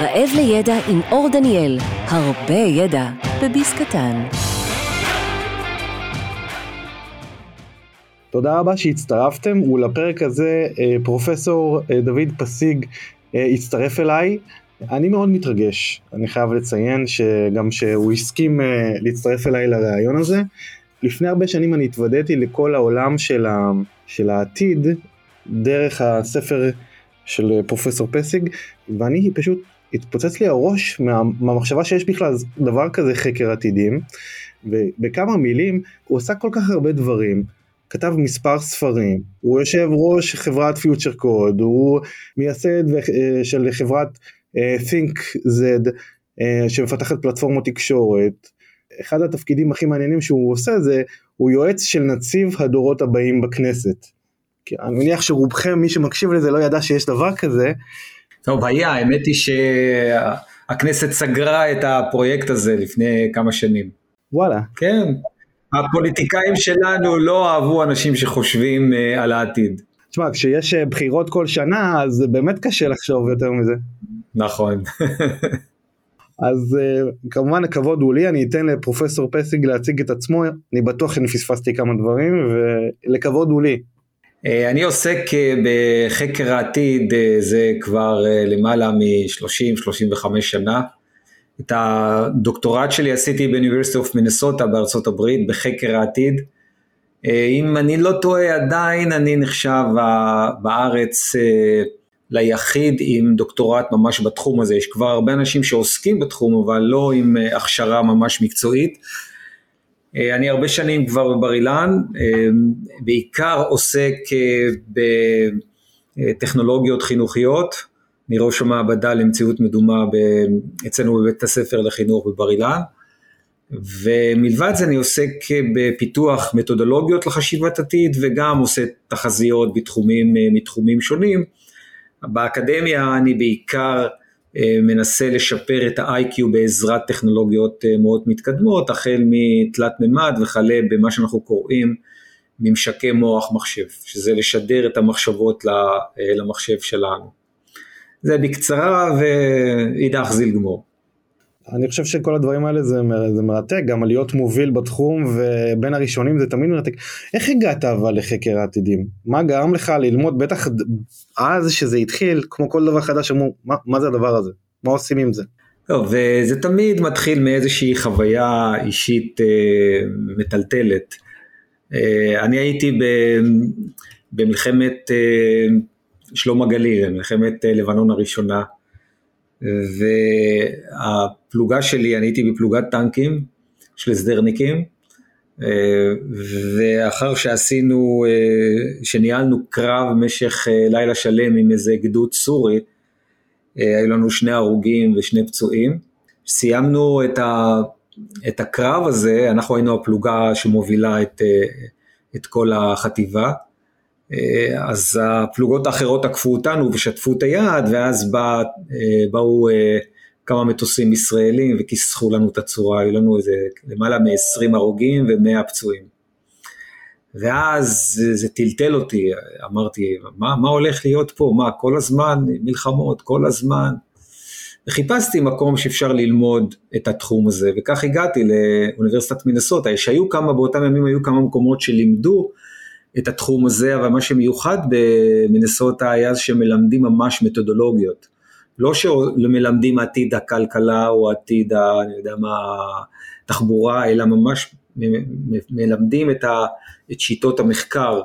רעב לידע עם אור דניאל, הרבה ידע בביס קטן. תודה רבה שהצטרפתם, ולפרק הזה אה, פרופסור אה, דוד פסיג אה, הצטרף אליי. אני מאוד מתרגש, אני חייב לציין שגם שהוא הסכים להצטרף אליי לראיון הזה. לפני הרבה שנים אני התוודעתי לכל העולם של, ה, של העתיד דרך הספר של פרופסור פסיג, ואני פשוט התפוצץ לי הראש מה, מהמחשבה שיש בכלל דבר כזה חקר עתידים, ובכמה מילים הוא עשה כל כך הרבה דברים. כתב מספר ספרים, הוא יושב ראש חברת פיוטר קוד, הוא מייסד אה, של חברת אה, think z אה, שמפתחת פלטפורמות תקשורת. אחד התפקידים הכי מעניינים שהוא עושה זה, הוא יועץ של נציב הדורות הבאים בכנסת. אני מניח שרובכם, מי שמקשיב לזה, לא ידע שיש דבר כזה. טוב, היה, האמת היא שהכנסת סגרה את הפרויקט הזה לפני כמה שנים. וואלה. כן, הפוליטיקאים שלנו לא אהבו אנשים שחושבים uh, על העתיד. תשמע, כשיש אה, בחירות כל שנה, אז באמת קשה לחשוב יותר מזה. נכון. אז uh, כמובן הכבוד הוא לי, אני אתן לפרופסור פסיג להציג את עצמו, אני בטוח שאני פספסתי כמה דברים, ולכבוד הוא לי. אני עוסק בחקר העתיד זה כבר למעלה מ-30-35 שנה. את הדוקטורט שלי עשיתי באוניברסיטה אוף מינסוטה בארצות הברית בחקר העתיד. אה, אם אני לא טועה עדיין אני נחשב בארץ אה, ליחיד עם דוקטורט ממש בתחום הזה, יש כבר הרבה אנשים שעוסקים בתחום אבל לא עם אה, הכשרה ממש מקצועית. אני הרבה שנים כבר בבר אילן, בעיקר עוסק בטכנולוגיות חינוכיות, אני ראש המעבדה למציאות מדומה אצלנו בבית הספר לחינוך בבר אילן. ומלבד זה אני עוסק בפיתוח מתודולוגיות לחשיבת עתיד וגם עושה תחזיות בתחומים, מתחומים שונים. באקדמיה אני בעיקר אה, מנסה לשפר את ה-IQ בעזרת טכנולוגיות אה, מאוד מתקדמות, החל מתלת מימד וכלה במה שאנחנו קוראים ממשקי מוח מחשב, שזה לשדר את המחשבות אה, למחשב שלנו. זה בקצרה ואידך זיל גמור. אני חושב שכל הדברים האלה זה, זה מרתק, גם להיות מוביל בתחום ובין הראשונים זה תמיד מרתק. איך הגעת אבל לחקר העתידים? מה גרם לך ללמוד, בטח אז שזה התחיל, כמו כל דבר חדש, אמרו, מה, מה זה הדבר הזה? מה עושים עם זה? טוב, וזה תמיד מתחיל מאיזושהי חוויה אישית אה, מטלטלת. אה, אני הייתי ב, במלחמת אה, שלום הגליל, מלחמת אה, לבנון הראשונה. והפלוגה שלי, אני הייתי בפלוגת טנקים של הסדרניקים, אה, ואחר שעשינו, אה, שניהלנו קרב במשך לילה שלם עם איזה גדוד סורי, היו לנו שני הרוגים ושני פצועים. סיימנו את, ה, את הקרב הזה, אנחנו היינו הפלוגה שמובילה את, את כל החטיבה, אה, אז הפלוגות האחרות עקפו אותנו ושטפו את היד, ואז בא, אה, באו אה, כמה מטוסים ישראלים וכיסחו לנו את הצורה, היו לנו איזה למעלה מ-20 הרוגים ו-100 פצועים. ואז זה טלטל אותי, אמרתי, מה, מה הולך להיות פה? מה, כל הזמן מלחמות, כל הזמן? וחיפשתי מקום שאפשר ללמוד את התחום הזה, וכך הגעתי לאוניברסיטת מינסוטה, שהיו כמה, באותם ימים היו כמה מקומות שלימדו את התחום הזה, אבל מה שמיוחד במינסוטה היה שמלמדים ממש מתודולוגיות. לא שמלמדים עתיד הכלכלה או עתיד, אני יודע מה, תחבורה, אלא ממש מלמדים את, ה, את שיטות המחקר.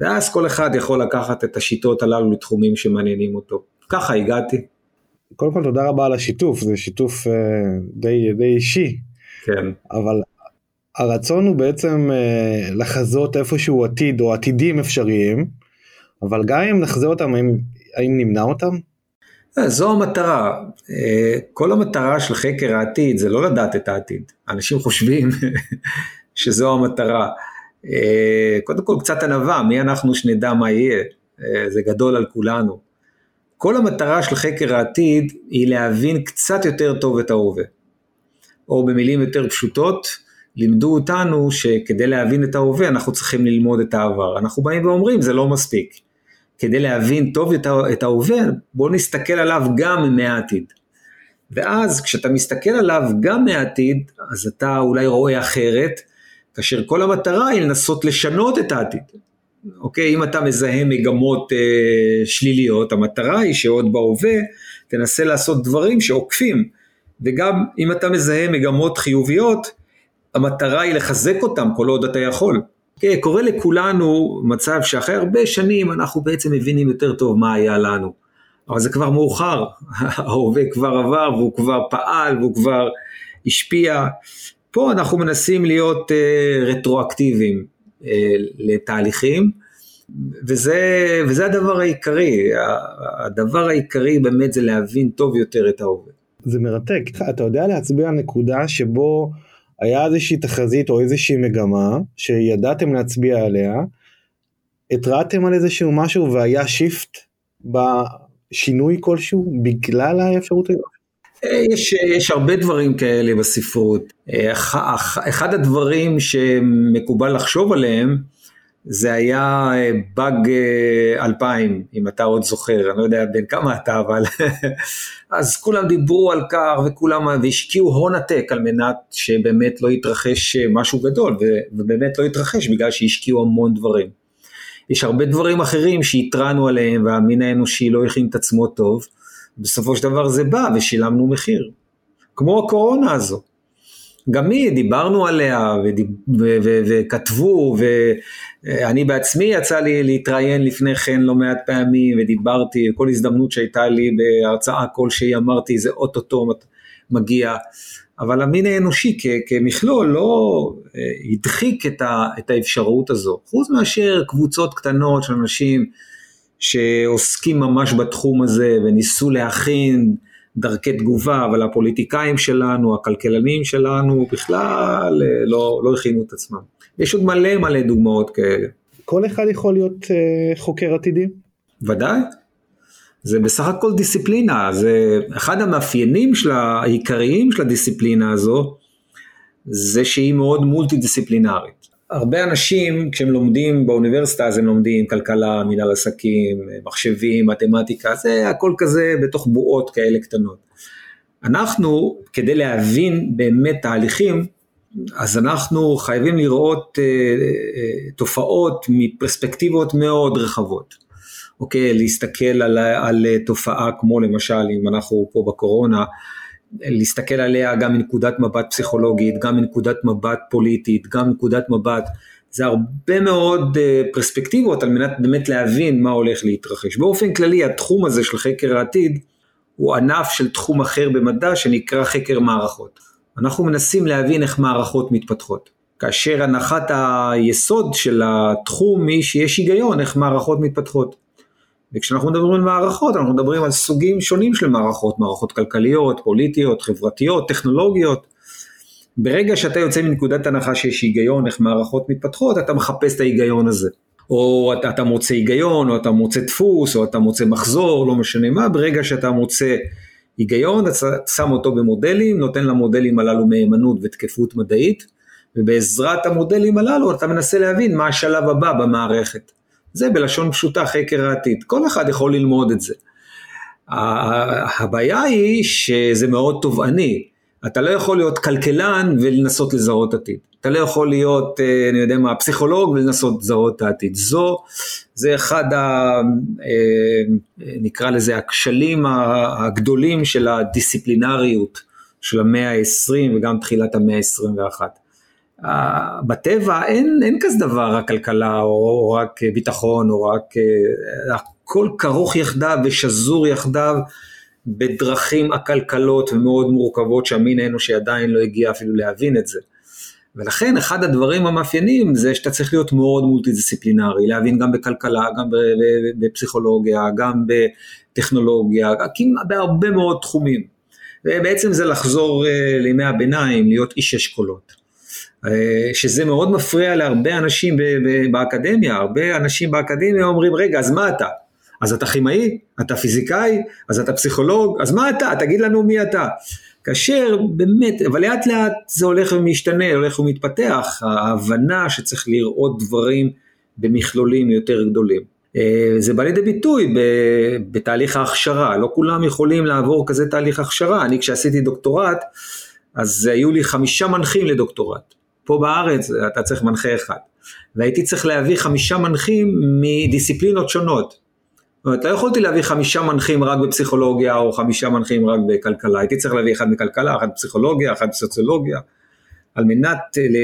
ואז כל אחד יכול לקחת את השיטות הללו לתחומים שמעניינים אותו. ככה הגעתי. קודם כל תודה רבה על השיתוף, זה שיתוף uh, די, די אישי. כן. אבל הרצון הוא בעצם אה, לחזות איפשהו עתיד או עתידים אפשריים, אבל גם אם נחזה אותם, האם, האם נמנע אותם? אה, זו המטרה. אה, כל המטרה של חקר העתיד זה לא לדעת את העתיד. אנשים חושבים שזו המטרה. קודם כל קצת ענווה, מי אנחנו שנדע מה יהיה? זה גדול על כולנו. כל המטרה של חקר העתיד היא להבין קצת יותר טוב את ההווה. או במילים יותר פשוטות, לימדו אותנו שכדי להבין את ההווה אנחנו צריכים ללמוד את העבר. אנחנו באים ואומרים זה לא מספיק. כדי להבין טוב את ההווה בואו נסתכל עליו גם מהעתיד. ואז כשאתה מסתכל עליו גם מהעתיד, אז אתה אולי רואה אחרת, כאשר כל המטרה היא לנסות לשנות את העתיד. אוקיי, אם אתה מזהה מגמות אה, שליליות, המטרה היא שעוד בהווה תנסה לעשות דברים שעוקפים, וגם אם אתה מזהה מגמות חיוביות, המטרה היא לחזק אותם כל עוד אתה יכול. כן, קורה לכולנו מצב שאחרי הרבה שנים אנחנו בעצם מבינים יותר טוב מה היה לנו. אבל זה כבר מאוחר, ההווה כבר עבר והוא כבר פעל והוא כבר השפיע. פה אנחנו מנסים להיות uh, רטרואקטיביים uh, לתהליכים, וזה, וזה הדבר העיקרי, הדבר העיקרי באמת זה להבין טוב יותר את ההווה. זה מרתק, אתה יודע להצביע על נקודה שבו היה איזושהי תחזית או איזושהי מגמה שידעתם להצביע עליה, התרעתם על איזשהו משהו והיה שיפט בשינוי כלשהו בגלל האפשרות הזאת? יש, יש הרבה דברים כאלה בספרות. אחד הדברים שמקובל לחשוב עליהם זה היה באג 2000, אם אתה עוד זוכר, אני לא יודע בין כמה אתה, אבל אז כולם דיברו על כך וכולם, והשקיעו הון עתק על מנת שבאמת לא יתרחש משהו גדול, ובאמת לא יתרחש בגלל שהשקיעו המון דברים. יש הרבה דברים אחרים שהתרענו עליהם והמין האנושי לא הכין את עצמו טוב, בסופו של דבר זה בא ושילמנו מחיר. כמו הקורונה הזו. גם היא, דיברנו עליה וכתבו, ואני בעצמי יצא לי להתראיין לפני כן לא מעט פעמים, ודיברתי, כל הזדמנות שהייתה לי בהרצאה כלשהי אמרתי, זה אוטוטו מגיע, אבל המין האנושי כמכלול לא אה, הדחיק את האפשרות הזו, חוץ מאשר קבוצות קטנות של אנשים שעוסקים ממש בתחום הזה וניסו להכין דרכי תגובה, אבל הפוליטיקאים שלנו, הכלכלנים שלנו, בכלל אה, לא, לא הכינו את עצמם. יש עוד מלא מלא דוגמאות כאלה. כל אחד יכול להיות uh, חוקר עתידי? ודאי. זה בסך הכל דיסציפלינה, זה אחד המאפיינים של העיקריים של הדיסציפלינה הזו, זה שהיא מאוד מולטי דיסציפלינרית. הרבה אנשים כשהם לומדים באוניברסיטה אז הם לומדים כלכלה, מנהל עסקים, מחשבים, מתמטיקה, זה הכל כזה בתוך בועות כאלה קטנות. אנחנו כדי להבין באמת תהליכים אז אנחנו חייבים לראות אה, אה, תופעות מפרספקטיבות מאוד רחבות. אוקיי, להסתכל על, על תופעה כמו למשל אם אנחנו פה בקורונה, להסתכל עליה גם מנקודת מבט פסיכולוגית, גם מנקודת מבט פוליטית, גם מנקודת מבט, זה הרבה מאוד אה, פרספקטיבות על מנת באמת להבין מה הולך להתרחש. באופן כללי התחום הזה של חקר העתיד הוא ענף של תחום אחר במדע שנקרא חקר מערכות. אנחנו מנסים להבין איך מערכות מתפתחות. כאשר הנחת היסוד של התחום היא שיש היגיון איך מערכות מתפתחות. וכשאנחנו מדברים על מערכות, אנחנו מדברים על סוגים שונים של מערכות, מערכות כלכליות, פוליטיות, חברתיות, טכנולוגיות. ברגע שאתה יוצא מנקודת הנחה שיש היגיון איך מערכות מתפתחות, אתה מחפש את ההיגיון הזה. או אתה, מוצא היגיון, או אתה מוצא דפוס, או אתה מוצא מחזור, לא משנה מה, ברגע שאתה מוצא היגיון, אתה שם אותו במודלים, נותן למודלים הללו מהימנות ותקפות מדעית, ובעזרת המודלים הללו אתה מנסה להבין מה השלב הבא במערכת. זה בלשון פשוטה חקר העתיד, כל אחד יכול ללמוד את זה. הבעיה היא שזה מאוד תובעני, אתה לא יכול להיות כלכלן ולנסות לזהות עתיד, אתה לא יכול להיות, אה, אני יודע מה, פסיכולוג ולנסות לזהות את העתיד, זו, זה אחד, ה, אה, נקרא לזה, הכשלים הגדולים של הדיסציפלינריות של המאה ה-20 וגם תחילת המאה ה-21. בטבע אין, אין כזה דבר רק כלכלה או, רק ביטחון או רק, אה, הכל כרוך יחדיו ושזור יחדיו בדרכים עקלקלות ומאוד מורכבות שהמין האנושי עדיין לא הגיע אפילו להבין את זה. ולכן אחד הדברים המאפיינים זה שאתה צריך להיות מאוד מולטי דיסציפלינרי, להבין גם בכלכלה, גם בפסיכולוגיה, גם בטכנולוגיה, בהרבה מאוד תחומים. ובעצם זה לחזור אה, לימי הביניים, להיות איש אשכולות. אה, שזה מאוד מפריע להרבה אנשים באקדמיה, הרבה אנשים באקדמיה אומרים רגע אז מה אתה? אז אתה כימאי? אתה פיזיקאי? אז אתה פסיכולוג? אז מה אתה? תגיד לנו מי אתה. כאשר באמת, אבל לאט לאט זה הולך ומשתנה, הולך ומתפתח, ההבנה שצריך לראות דברים במכלולים יותר גדולים. אה, זה בא לידי ביטוי בתהליך ההכשרה, לא כולם יכולים לעבור כזה תהליך הכשרה, אני כשעשיתי דוקטורט, אז היו לי חמישה מנחים לדוקטורט, פה בארץ אתה צריך מנחה אחד, והייתי צריך להביא חמישה מנחים מדיסציפלינות שונות, זאת אומרת, לא יכולתי להביא חמישה מנחים רק בפסיכולוגיה או חמישה מנחים רק בכלכלה, הייתי צריך להביא אחד מכלכלה, אחד בפסיכולוגיה, אחד בסוציולוגיה, על מנת ל...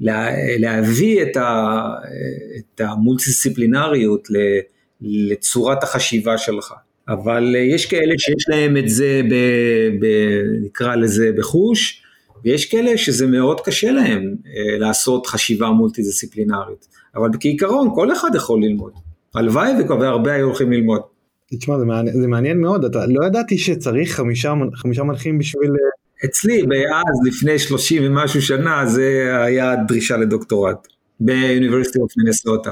לה, להביא את, ה, את המולטידיסציפלינריות לצורת החשיבה שלך. אבל יש כאלה שיש להם את זה, ב, ב, נקרא לזה בחוש, ויש כאלה שזה מאוד קשה להם אה, לעשות חשיבה מולטי-דיסציפלינרית. אבל כעיקרון כל אחד יכול ללמוד. הלוואי והרבה היו הולכים ללמוד. תשמע זה מעניין, זה מעניין מאוד, אתה, לא ידעתי שצריך חמישה, חמישה מנחים בשביל אה, אצלי, אז, לפני 30 ומשהו שנה, זה היה דרישה לדוקטורט, באוניברסיטי אוף מינסוטה.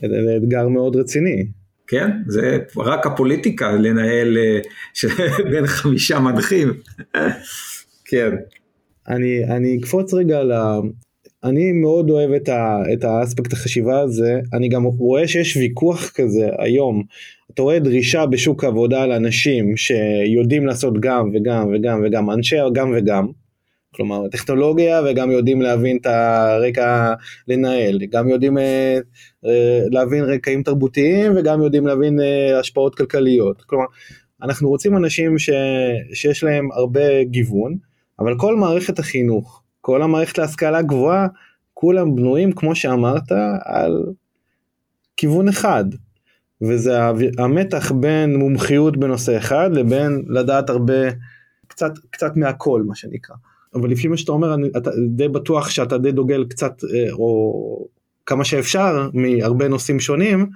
זה אתגר מאוד רציני. כן, זה רק הפוליטיקה לנהל אה, בין חמישה מנחים. כן. אני, אני אקפוץ רגע ל... אני מאוד אוהב את, ה, את האספקט החשיבה הזה, אני גם רואה שיש ויכוח כזה היום. אתה רואה דרישה בשוק העבודה לאנשים שיודעים לעשות גם וגם וגם וגם, אנשי גם וגם, כלומר טכנולוגיה וגם יודעים להבין את הרקע לנהל, גם יודעים אה, אה, להבין רקעים תרבותיים וגם יודעים להבין אה, השפעות כלכליות, כלומר אנחנו רוצים אנשים ש, שיש להם הרבה גיוון, אבל כל מערכת החינוך, כל המערכת להשכלה גבוהה, כולם בנויים כמו שאמרת על כיוון אחד, וזה המתח בין מומחיות בנושא אחד לבין לדעת הרבה, קצת, קצת מהכל מה שנקרא. אבל לפי מה שאתה אומר, אני, אתה די בטוח שאתה די דוגל קצת, אה, או כמה שאפשר, מהרבה נושאים שונים,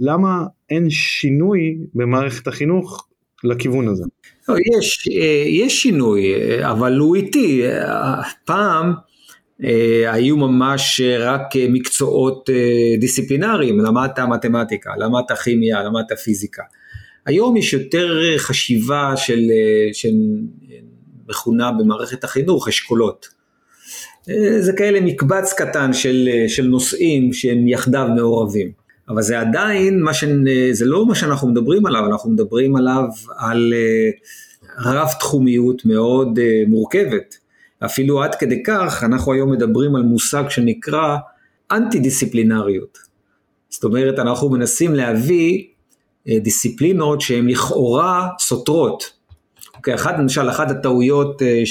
למה אין שינוי במערכת החינוך לכיוון הזה? לא, יש, אה, יש שינוי, אה, אבל הוא איטי. פעם, אה, היו ממש רק מקצועות דיסציפלינריים, למדת מתמטיקה, למדת כימיה, למדת פיזיקה. היום יש יותר חשיבה של, של מכונה במערכת החינוך, אשכולות. זה כאלה מקבץ קטן של, של נושאים שהם יחדיו מעורבים. אבל זה עדיין, ש... זה לא מה שאנחנו מדברים עליו, אנחנו מדברים עליו על רב תחומיות מאוד מורכבת. אפילו עד כדי כך, אנחנו היום מדברים על מושג שנקרא אנטי דיסציפלינריות. זאת אומרת, אנחנו מנסים להביא אה, דיסציפלינות שהן לכאורה סותרות. אוקיי, אחת, למשל, אחת הטעויות אה,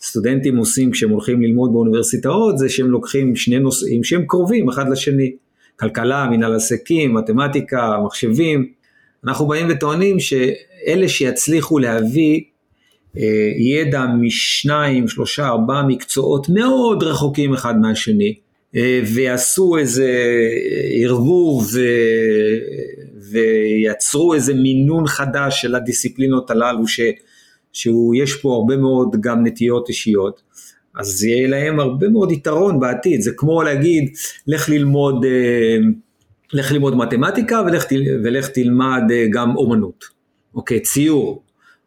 שסטודנטים עושים כשהם הולכים ללמוד באוניברסיטאות, זה שהם לוקחים שני נושאים שהם קרובים אחד לשני. כלכלה, מנהל עסקים, מתמטיקה, מחשבים. אנחנו באים וטוענים שאלה שיצליחו להביא אה, ידע משניים, שלושה, ארבעה מקצועות מאוד רחוקים אחד מהשני, אה, ויעשו איזה ערבוב ו... ויצרו איזה מינון חדש של הדיסציפלינות הללו, ש... שיש פה הרבה מאוד גם נטיות אישיות, אז יהיה להם הרבה מאוד יתרון בעתיד, זה כמו להגיד, לך ללמוד, אה, לך ללמוד מתמטיקה ולך, ולך תלמד גם אומנות, אוקיי, ציור,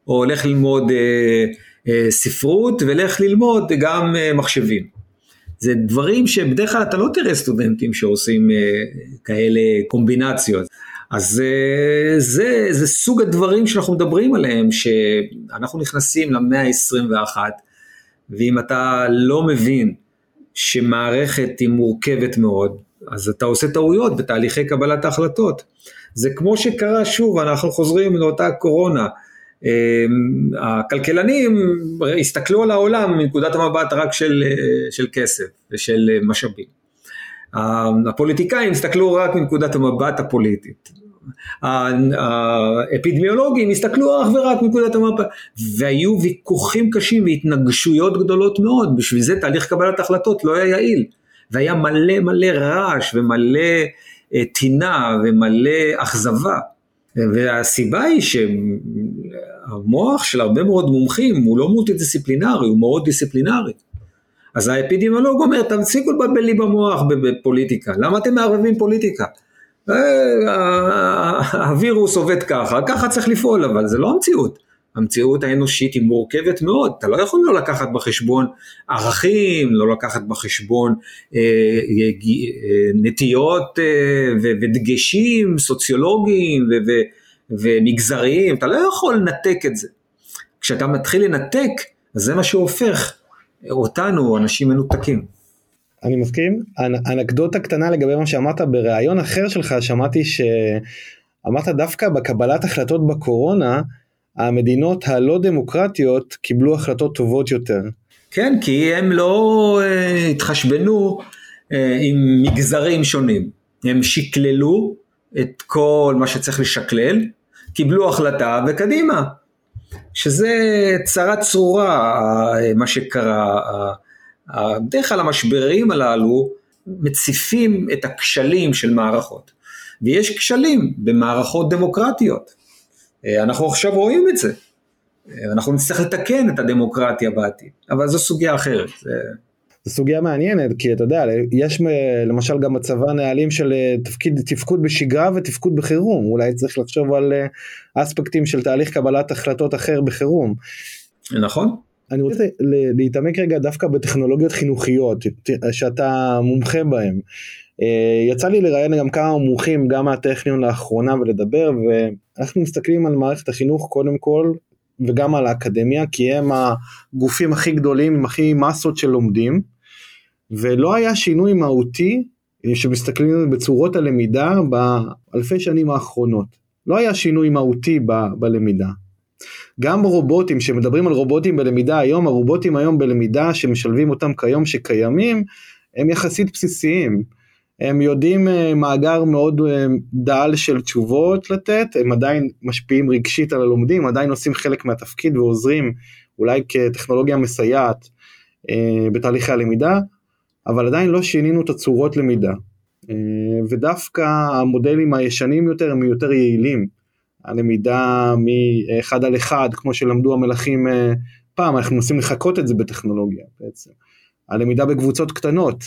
או הולך ללמוד אה, אה, ספרות ולך ללמוד גם אה, מחשבים. זה דברים שבדרך כלל אתה לא תראה סטודנטים שעושים אה, כאלה קומבינציות. אז אה, זה, זה סוג הדברים שאנחנו מדברים עליהם, שאנחנו נכנסים למאה ה-21, ואם אתה לא מבין שמערכת היא מורכבת מאוד, אז אתה עושה טעויות בתהליכי קבלת ההחלטות. זה כמו שקרה שוב, אנחנו חוזרים לאותה קורונה. אמ, הכלכלנים הסתכלו על העולם מנקודת המבט רק של, של כסף ושל משאבים. הפוליטיקאים הסתכלו רק מנקודת המבט הפוליטית. האפידמיולוגים הסתכלו אך ורק מנקודת המבט, והיו ויכוחים קשים והתנגשויות גדולות מאוד, בשביל זה תהליך קבלת החלטות לא היה יעיל, והיה מלא מלא רעש ומלא אה, טינה ומלא אכזבה. והסיבה היא שהמוח של הרבה מאוד מומחים הוא לא מולטי דיסציפלינרי, הוא מאוד דיסציפלינרי. אז האפידמיולוג אומר, תפסיקו לבלבל לי במוח בפוליטיקה, למה אתם מערבבים פוליטיקה? אה, הווירוס עובד ככה, ככה צריך לפעול, אבל זה לא המציאות. המציאות האנושית היא מורכבת מאוד, אתה לא יכול לא לקחת בחשבון ערכים, לא לקחת בחשבון אה, אה, נטיות אה, ודגשים סוציולוגיים ו, ו, ומגזריים, אתה לא יכול לנתק את זה. כשאתה מתחיל לנתק, אז זה מה שהופך אותנו, אנשים מנותקים. אני מסכים. אנקדוטה קטנה לגבי מה שאמרת בריאיון אחר שלך, שמעתי שאמרת דווקא בקבלת החלטות בקורונה, המדינות הלא דמוקרטיות קיבלו החלטות טובות יותר. כן, כי הם לא uh, התחשבנו uh, עם מגזרים שונים. הם שקללו את כל מה שצריך לשקלל, קיבלו החלטה וקדימה. שזה צרה צרורה אה, מה שקרה. בדרך כלל המשברים הללו מציפים את הכשלים של מערכות. ויש כשלים במערכות דמוקרטיות. אה, אנחנו עכשיו רואים את זה. אה, אנחנו נצטרך לתקן את הדמוקרטיה בעתיד, אבל זו סוגיה אחרת. זה... זו סוגיה מעניינת כי אתה יודע יש למשל גם בצבא נהלים של אה, תפקיד תפקוד בשגרה ותפקוד בחירום אולי צריך לחשוב על אספקטים של תהליך קבלת החלטות אחר בחירום. נכון. אני רוצה להתעמק רגע דווקא בטכנולוגיות חינוכיות שאתה מומחה בהן. אה, יצא לי לראיין גם כמה מומחים גם מהטכניון לאחרונה ולדבר ואנחנו מסתכלים על מערכת החינוך קודם כל וגם על האקדמיה כי הם הגופים הכי גדולים עם הכי מסות של לומדים ולא היה שינוי מהותי אה, שמסתכלים בצורות הלמידה באלפי שנים האחרונות לא היה שינוי מהותי ב- בלמידה. גם רובוטים שמדברים על רובוטים בלמידה היום הרובוטים היום בלמידה שמשלבים אותם כיום שקיימים הם יחסית בסיסיים הם יודעים אה, מאגר מאוד אה, דל של תשובות לתת, הם עדיין משפיעים רגשית על הלומדים, עדיין עושים חלק מהתפקיד ועוזרים אולי כטכנולוגיה מסייעת אה, בתהליכי הלמידה, אבל עדיין לא שינינו את הצורות למידה. ודווקא המודלים הישנים יותר הם יותר יעילים. הלמידה מאחד על אחד, כמו שלמדו המלכים פעם, אנחנו מנסים לחקות את זה בטכנולוגיה בעצם. הלמידה בקבוצות קטנות,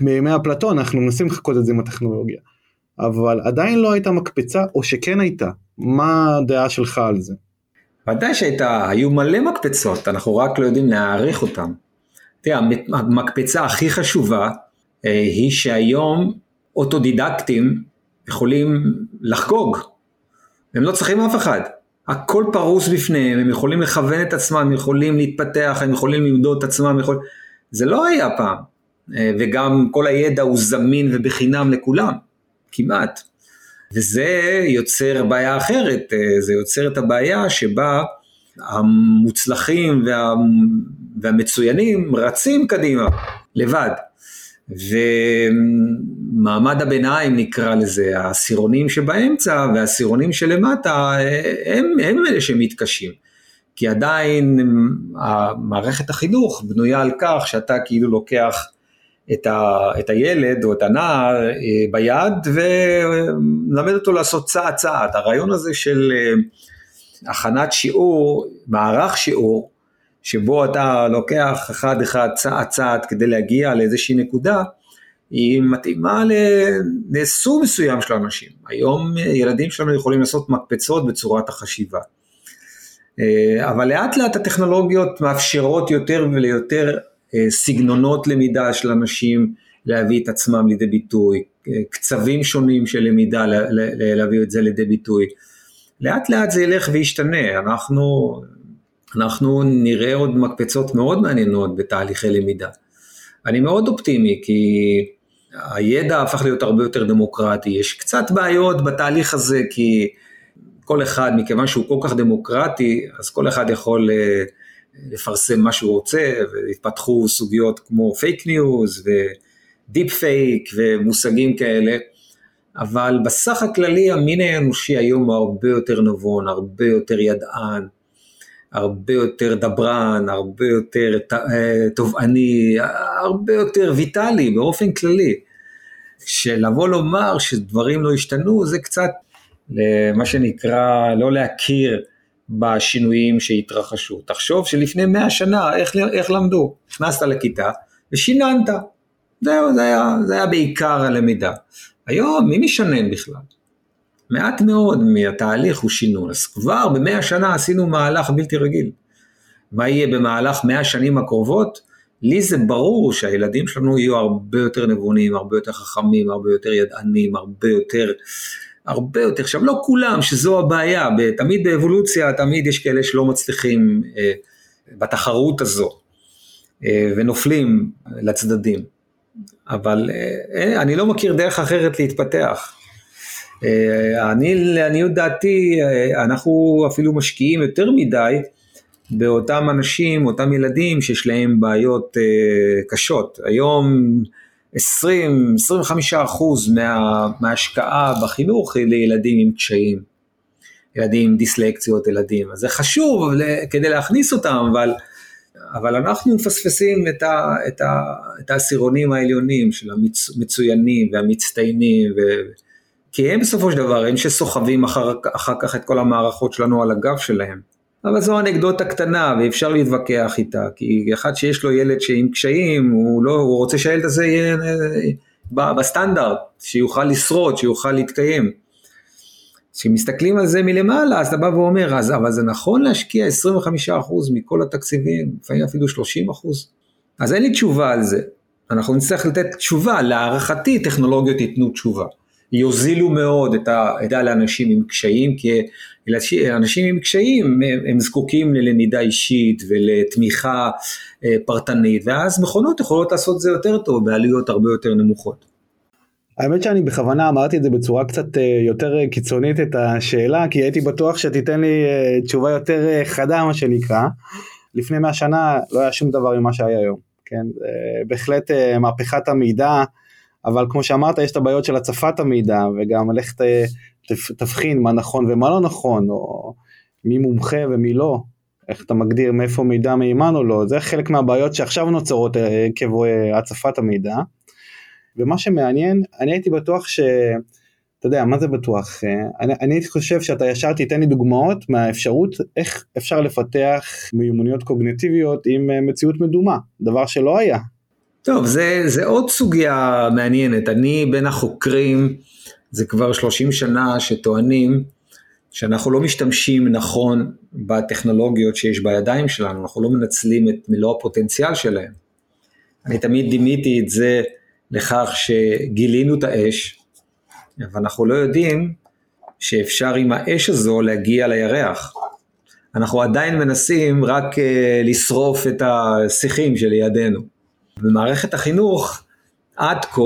בימי אפלטון אנחנו מנסים לחכות את זה עם הטכנולוגיה. אבל עדיין לא הייתה מקפצה, או שכן הייתה. מה הדעה שלך על זה? ודאי שהייתה, היו מלא מקפצות, אנחנו רק לא יודעים להעריך אותן. תראה, המקפצה הכי חשובה אה, היא שהיום אוטודידקטים יכולים לחגוג, הם לא צריכים אף אחד. הכל פרוס בפניהם, הם יכולים לכוון את עצמם, הם יכולים להתפתח, הם יכולים למדוד את עצמם, יכול... זה לא היה פעם. אה, וגם כל הידע הוא זמין ובחינם לכולם, כמעט. וזה יוצר בעיה אחרת, אה, זה יוצר את הבעיה שבה המוצלחים וה, והמצוינים רצים קדימה, לבד. ומעמד הביניים נקרא לזה, העשירונים שבאמצע והעשירונים שלמטה, הם, הם אלה שמתקשים. כי עדיין מערכת החינוך בנויה על כך שאתה כאילו לוקח את, ה, את הילד או את הנער אה, ביד ולמד אותו לעשות צעד צעד. הרעיון הזה של אה, הכנת שיעור, מערך שיעור, שבו אתה לוקח אחד אחד צעד צעד כדי להגיע לאיזושהי נקודה, היא מתאימה לסוג מסוים של אנשים. היום ילדים שלנו יכולים לעשות מקפצות בצורת החשיבה. אה, אבל לאט לאט הטכנולוגיות מאפשרות יותר וליותר אה, סגנונות למידה של אנשים להביא את עצמם לידי ביטוי, אה, קצבים שונים של למידה להביא את זה לידי ביטוי. לאט לאט זה ילך וישתנה, אנחנו, אנחנו נראה עוד מקפצות מאוד מעניינות בתהליכי למידה. אני מאוד אופטימי כי הידע הפך להיות הרבה יותר דמוקרטי, יש קצת בעיות בתהליך הזה כי כל אחד, מכיוון שהוא כל כך דמוקרטי, אז כל אחד יכול אה, לפרסם מה שהוא רוצה, והתפתחו סוגיות כמו fake news ו deep fake ומושגים כאלה, אבל בסך הכללי המין האנושי היום הוא הרבה יותר נבון, הרבה יותר ידען, הרבה יותר דברן, הרבה יותר אה, תובעני, הרבה יותר ויטאלי באופן כללי. שלבוא לומר שדברים לא השתנו זה קצת מה שנקרא לא להכיר בשינויים שהתרחשו. תחשוב שלפני מאה שנה, איך, איך למדו? נכנסת לכיתה ושיננת. זהו, זה היה, זה היה בעיקר הלמידה. היום, מי משנן בכלל? מעט מאוד מהתהליך הוא שינון, אז כבר במאה שנה עשינו מהלך בלתי רגיל. מה יהיה במהלך מאה שנים הקרובות? לי זה ברור שהילדים שלנו יהיו הרבה יותר נבונים, הרבה יותר חכמים, הרבה יותר ידענים, הרבה יותר, הרבה יותר, עכשיו לא כולם, שזו הבעיה, תמיד באבולוציה, תמיד יש כאלה שלא מצליחים אה, בתחרות הזו, אה, ונופלים לצדדים, אבל אה, אה אני לא מכיר דרך אחרת להתפתח. אה, אני, לעניות דעתי, אה, אנחנו אפילו משקיעים יותר מדי באותם אנשים, אותם ילדים שיש להם בעיות אה, קשות. היום 20-25 אחוז מה, מההשקעה בחינוך היא לילדים עם קשיים. ילדים עם דיסלקציות, ילדים. אז זה חשוב כדי להכניס אותם, אבל, אבל אנחנו מפספסים את, ה, את, ה, את העשירונים העליונים של המצוינים והמצטיינים. ו, כי הם בסופו של דבר, הם שסוחבים אחר, אחר כך את כל המערכות שלנו על הגב שלהם. אבל זו אנקדוטה קטנה ואפשר להתווכח איתה, כי אחד שיש לו ילד שעם קשיים, הוא, לא, הוא רוצה שהילד הזה יהיה אה, בסטנדרט, שיוכל לשרוד, שיוכל להתקיים. כשמסתכלים על זה מלמעלה, אז אתה בא ואומר, אז, אבל זה נכון להשקיע 25% מכל התקציבים, לפעמים אפילו 30%? אז אין לי תשובה על זה. אנחנו נצטרך לתת תשובה, להערכתי טכנולוגיות ייתנו תשובה. יוזילו מאוד את הידע לאנשים עם קשיים, כי אנשים עם קשיים הם, הם זקוקים ללמידה אישית ולתמיכה אה, פרטנית, ואז מכונות יכולות לעשות את זה יותר טוב בעלויות הרבה יותר נמוכות. האמת שאני בכוונה אמרתי את זה בצורה קצת אה, יותר קיצונית את השאלה, כי הייתי בטוח שתיתן לי אה, תשובה יותר חדה מה שנקרא. לפני 100 שנה לא היה שום דבר ממה שהיה היום, כן? בהחלט מהפכת המידע. אבל כמו שאמרת יש את הבעיות של הצפת המידע וגם לך תבחין מה נכון ומה לא נכון או מי מומחה ומי לא איך אתה מגדיר מאיפה מידע מהימן או לא זה חלק מהבעיות שעכשיו נוצרות אה, עקב אה, הצפת המידע. ומה שמעניין אני הייתי בטוח ש... אתה יודע מה זה בטוח אה, אני, אני חושב שאתה ישר תיתן לי דוגמאות מהאפשרות איך אפשר לפתח מיומנויות קוגניטיביות עם מציאות מדומה דבר שלא היה טוב, זה, זה עוד סוגיה מעניינת. אני בין החוקרים, זה כבר 30 שנה שטוענים שאנחנו לא משתמשים נכון בטכנולוגיות שיש בידיים שלנו, אנחנו לא מנצלים את מלוא הפוטנציאל שלהם. אני תמיד דימיתי את זה לכך שגילינו את האש, ואנחנו לא יודעים שאפשר עם האש הזו להגיע לירח. אנחנו עדיין מנסים רק uh, לשרוף את השיחים שלידינו. במערכת החינוך עד כה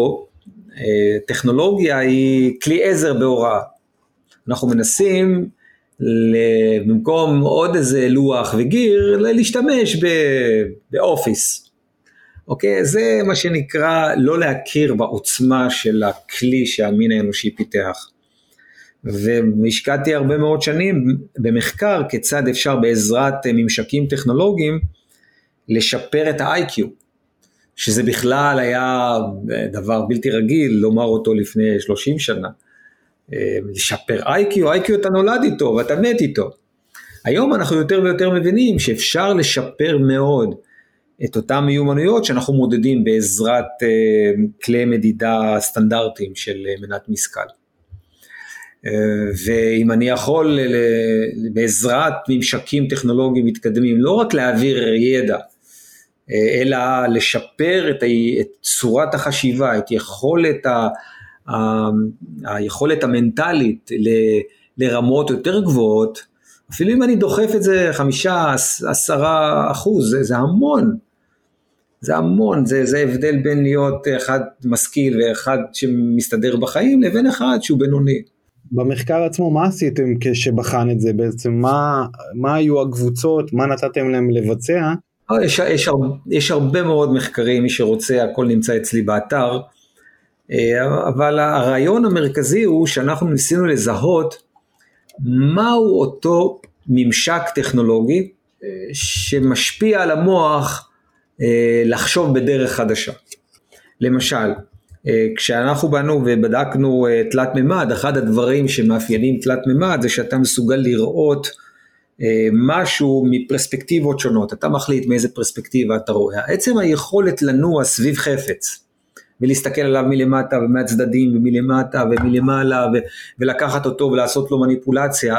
אה, טכנולוגיה היא כלי עזר בהוראה. אנחנו מנסים במקום עוד איזה לוח וגיר להשתמש באופיס. אוקיי? זה מה שנקרא לא להכיר בעוצמה של הכלי שהמין האנושי פיתח. והשקעתי הרבה מאוד שנים במחקר כיצד אפשר בעזרת ממשקים טכנולוגיים לשפר את ה-IQ. שזה בכלל היה דבר בלתי רגיל לומר אותו לפני 30 שנה. אה, לשפר איי-קיו, איי-קיו אתה נולד איתו ואתה מת איתו. היום אנחנו יותר ויותר מבינים שאפשר לשפר מאוד את אותן מיומנויות שאנחנו מודדים בעזרת uh, כלי מדידה סטנדרטיים של מנת משכל. ואם אני יכול בעזרת ממשקים טכנולוגיים מתקדמים לא רק להעביר ידע, אה, אלא לשפר את, את צורת החשיבה, את יכולת, ה, ה, היכולת המנטלית ל, לרמות יותר גבוהות, אפילו אם אני דוחף את זה חמישה, עשרה אחוז, זה, זה המון. זה המון, זה, זה הבדל בין להיות אחד משכיל ואחד שמסתדר בחיים לבין אחד שהוא בינוני. במחקר עצמו מה עשיתם כשבחן את זה בעצם? מה, מה היו הקבוצות? מה נתתם להם לבצע? אה, יש, יש, יש הרבה מאוד מחקרים, מי שרוצה, הכל נמצא אצלי באתר, אה, אבל הרעיון המרכזי הוא שאנחנו ניסינו לזהות מהו אותו ממשק טכנולוגי אה, שמשפיע על המוח לחשוב בדרך חדשה. למשל, כשאנחנו באנו ובדקנו תלת מימד, אחד הדברים שמאפיינים תלת מימד זה שאתה מסוגל לראות משהו מפרספקטיבות שונות, אתה מחליט מאיזה פרספקטיבה אתה רואה. עצם היכולת לנוע סביב חפץ ולהסתכל עליו מלמטה ומהצדדים ומלמטה ומלמעלה ו- ולקחת אותו ולעשות לו מניפולציה,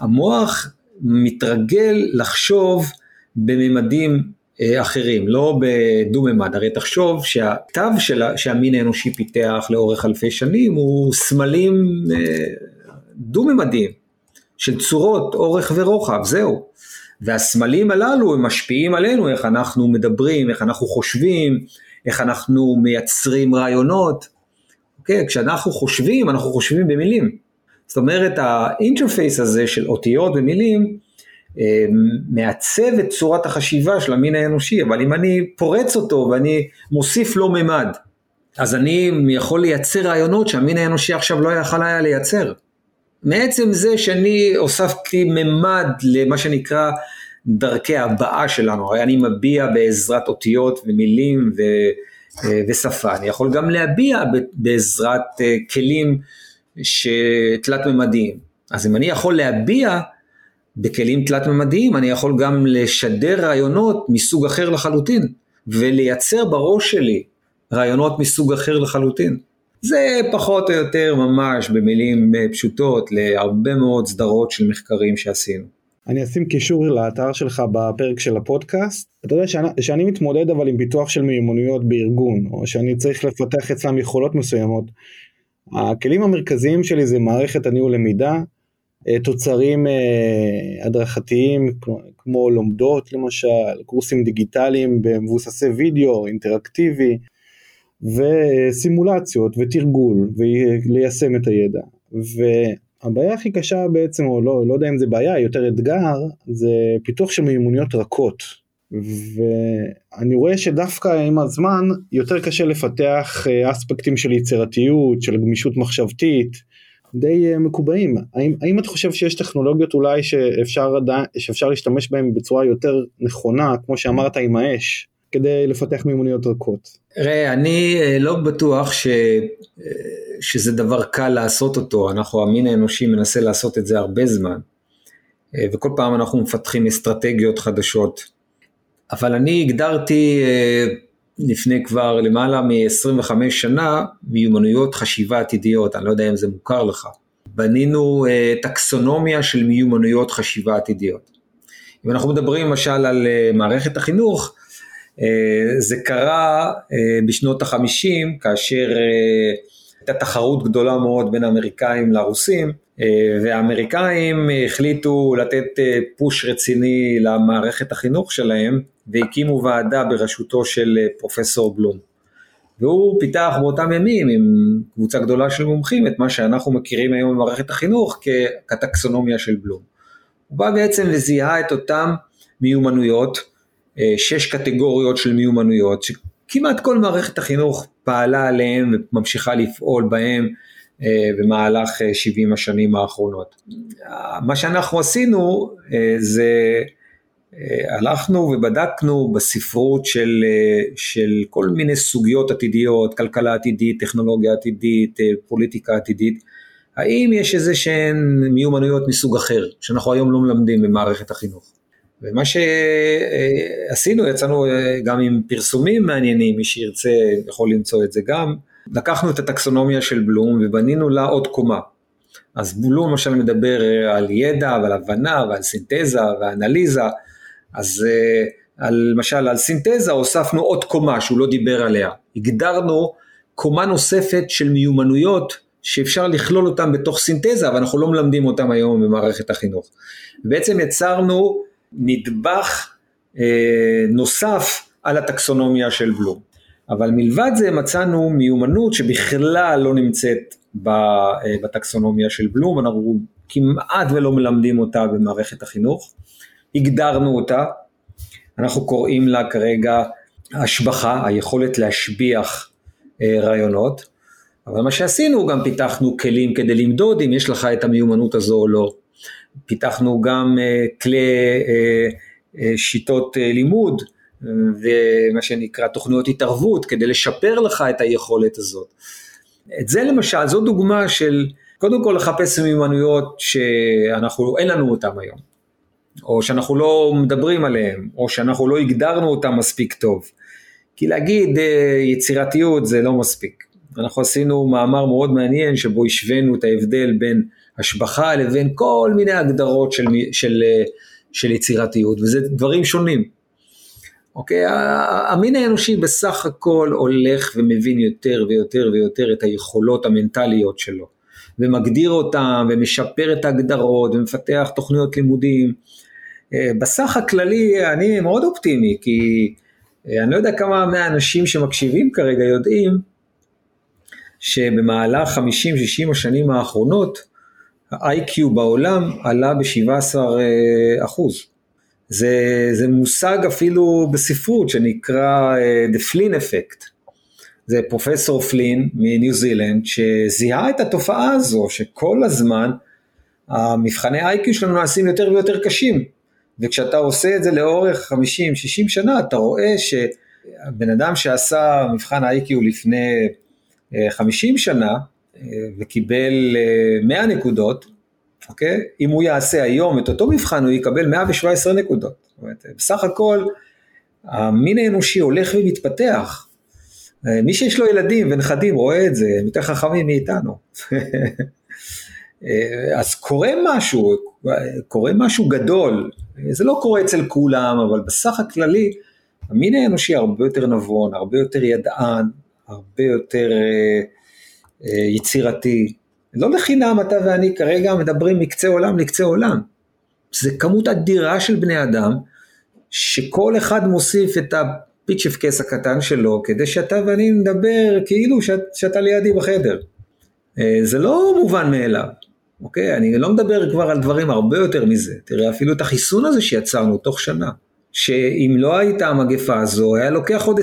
המוח מתרגל לחשוב בממדים אה, אחרים, לא בדו-ממד, הרי תחשוב שהכתב שהמין האנושי פיתח לאורך אלפי שנים הוא סמלים אה, דו-ממדיים של צורות, אורך ורוחב, זהו. והסמלים הללו הם משפיעים עלינו, איך אנחנו מדברים, איך אנחנו חושבים, איך אנחנו מייצרים רעיונות. אוקיי? כשאנחנו חושבים, אנחנו חושבים במילים. זאת אומרת, האינטרפייס הזה של אותיות ומילים, אה, מעצב את צורת החשיבה של המין האנושי, אבל אם אני פורץ אותו ואני מוסיף לו ממד, אז אני יכול לייצר רעיונות שהמין האנושי עכשיו לא יכול היה לייצר. מעצם זה שאני הוספתי ממד למה שנקרא דרכי הבעה שלנו, הרי אני מביע בעזרת אותיות ומילים ו, אה, ושפה, אני יכול גם להביע בעזרת אה, כלים תלת ממדיים. אז אם אני יכול להביע בכלים תלת ממדיים, אני יכול גם לשדר רעיונות מסוג אחר לחלוטין, ולייצר בראש שלי רעיונות מסוג אחר לחלוטין. זה פחות או יותר ממש במילים אה, פשוטות להרבה מאוד סדרות של מחקרים שעשינו. אני אשים קישור לאתר שלך בפרק של הפודקאסט. אתה יודע שאני, שאני מתמודד אבל עם פיתוח של מיומנויות בארגון, או שאני צריך לפתח אצלם יכולות מסוימות. הכלים המרכזיים שלי זה מערכת הניהול למידה, אה, תוצרים אה, הדרכתיים כמו לומדות למשל, קורסים דיגיטליים מבוססי וידאו, אינטראקטיבי, וסימולציות ותרגול וליישם את הידע. והבעיה הכי קשה בעצם, או לא, לא יודע אם זה בעיה, יותר אתגר, זה פיתוח של מיומנויות רכות. ואני רואה שדווקא עם הזמן יותר קשה לפתח אה, אספקטים של יצירתיות, של גמישות מחשבתית, די אה, מקובעים. האם, האם אתה חושב שיש טכנולוגיות אולי שאפשר, שאפשר להשתמש בהן בצורה יותר נכונה, כמו שאמרת עם האש, כדי לפתח מימוניות רכות? ראה, אני אה, לא בטוח ש... אה, שזה דבר קל לעשות אותו, אנחנו, המין האנושי מנסה לעשות את זה הרבה זמן, וכל פעם אנחנו מפתחים אסטרטגיות חדשות. אבל אני הגדרתי לפני כבר למעלה מ-25 שנה מיומנויות חשיבה עתידיות, אני לא יודע אם זה מוכר לך. בנינו טקסונומיה של מיומנויות חשיבה עתידיות. אם אנחנו מדברים למשל על מערכת החינוך, זה קרה uh, בשנות החמישים, כאשר uh, הייתה תחרות גדולה מאוד בין האמריקאים לרוסים, והאמריקאים החליטו לתת פוש רציני למערכת החינוך שלהם, והקימו ועדה בראשותו של אה, פרופסור בלום. והוא פיתח באותם ימים עם קבוצה גדולה של מומחים את מה שאנחנו מכירים היום במערכת החינוך כטקסונומיה של בלום. הוא בא בעצם וזיהה את אותם מיומנויות, אה, שש קטגוריות של מיומנויות, שכמעט כל מערכת החינוך פעלה עליהן וממשיכה לפעול בהן אה, במהלך 70 השנים האחרונות. מה שאנחנו עשינו זה אה, הלכנו ובדקנו בספרות של, אה, של כל מיני סוגיות עתידיות, כלכלה עתידית, טכנולוגיה עתידית, אה, פוליטיקה עתידית, האם יש איזה שהן מיומנויות מסוג אחר, שאנחנו היום לא מלמדים במערכת החינוך. ומה שעשינו, יצאנו גם עם פרסומים מעניינים, מי שירצה יכול למצוא את זה גם. לקחנו את הטקסונומיה של בלום ובנינו לה עוד קומה. אז בלום למשל מדבר על ידע ועל הבנה ועל סינתזה ואנליזה, אז uh, על, למשל על סינתזה הוספנו עוד קומה שהוא לא דיבר עליה, הגדרנו קומה נוספת של מיומנויות שאפשר לכלול אותן בתוך סינתזה, אבל אנחנו לא מלמדים אותן היום במערכת החינוך. בעצם יצרנו נדבך אה, נוסף על הטקסונומיה של בלום. אבל מלבד זה מצאנו מיומנות שבכלל לא נמצאת אה, בטקסונומיה של בלום, אנחנו כמעט ולא מלמדים אותה במערכת החינוך. הגדרנו אותה, אנחנו קוראים לה כרגע השבחה, היכולת להשביח אה, רעיונות, אבל מה שעשינו גם פיתחנו כלים כדי למדוד אם יש לך את המיומנות הזו או לא. פיתחנו גם אה, כלי אה, שיטות לימוד ומה שנקרא תוכניות התערבות כדי לשפר לך את היכולת הזאת. את זה למשל, זו דוגמה של קודם כל לחפש מיומנויות שאנחנו, אין לנו אותן היום. או שאנחנו לא מדברים עליהם, או שאנחנו לא הגדרנו אותם מספיק טוב. כי להגיד אה, יצירתיות זה לא מספיק. אנחנו עשינו מאמר מאוד מעניין שבו השווינו את ההבדל בין השבחה לבין כל מיני הגדרות של, של, אה, של יצירתיות, וזה דברים שונים. אוקיי? המין האנושי בסך הכל הולך ומבין יותר ויותר ויותר את היכולות המנטליות שלו, ומגדיר אותם, ומשפר את ההגדרות, ומפתח תוכניות לימודים. אה, בסך הכללי אני מאוד אופטימי, כי אה, אני לא יודע כמה מהאנשים שמקשיבים כרגע יודעים שבמהלך 50-60 השנים האחרונות ה-IQ בעולם עלה ב-17 אה, אחוז. זה, זה מושג אפילו בספרות שנקרא uh, The Flynn Effect. זה פרופסור פלין מניו זילנד שזיהה את התופעה הזו שכל הזמן המבחני איי-קיו שלנו נעשים יותר ויותר קשים וכשאתה עושה את זה לאורך 50-60 שנה אתה רואה שבן אדם שעשה מבחן איי-קיו לפני 50 אה, שנה אה, וקיבל 100 נקודות אוקיי? אם הוא יעשה היום את אותו מבחן הוא יקבל 117 נקודות. זאת אומרת, בסך הכל המין האנושי הולך ומתפתח. מי שיש לו ילדים ונכדים רואה את זה, הם יותר חכמים מאיתנו. אז קורה משהו, קורה משהו גדול, זה לא קורה אצל כולם, אבל בסך הכללי המין האנושי הרבה יותר נבון, הרבה יותר ידען, הרבה יותר אה, אה, יצירתי, לא לחינם אתה ואני כרגע מדברים מקצה עולם לקצה עולם. זה כמות אדירה של בני אדם, שכל אחד מוסיף את הפיצ'ף קס הקטן שלו, כדי שאתה ואני נדבר כאילו שאת, שאתה לידי בחדר. אה, זה לא מובן מאליו, אוקיי? אני לא מדבר כבר על דברים הרבה יותר מזה. תראה, אפילו את החיסון הזה שיצרנו תוך שנה, שאם לא הייתה המגפה הזו, היה לוקח עוד 20-30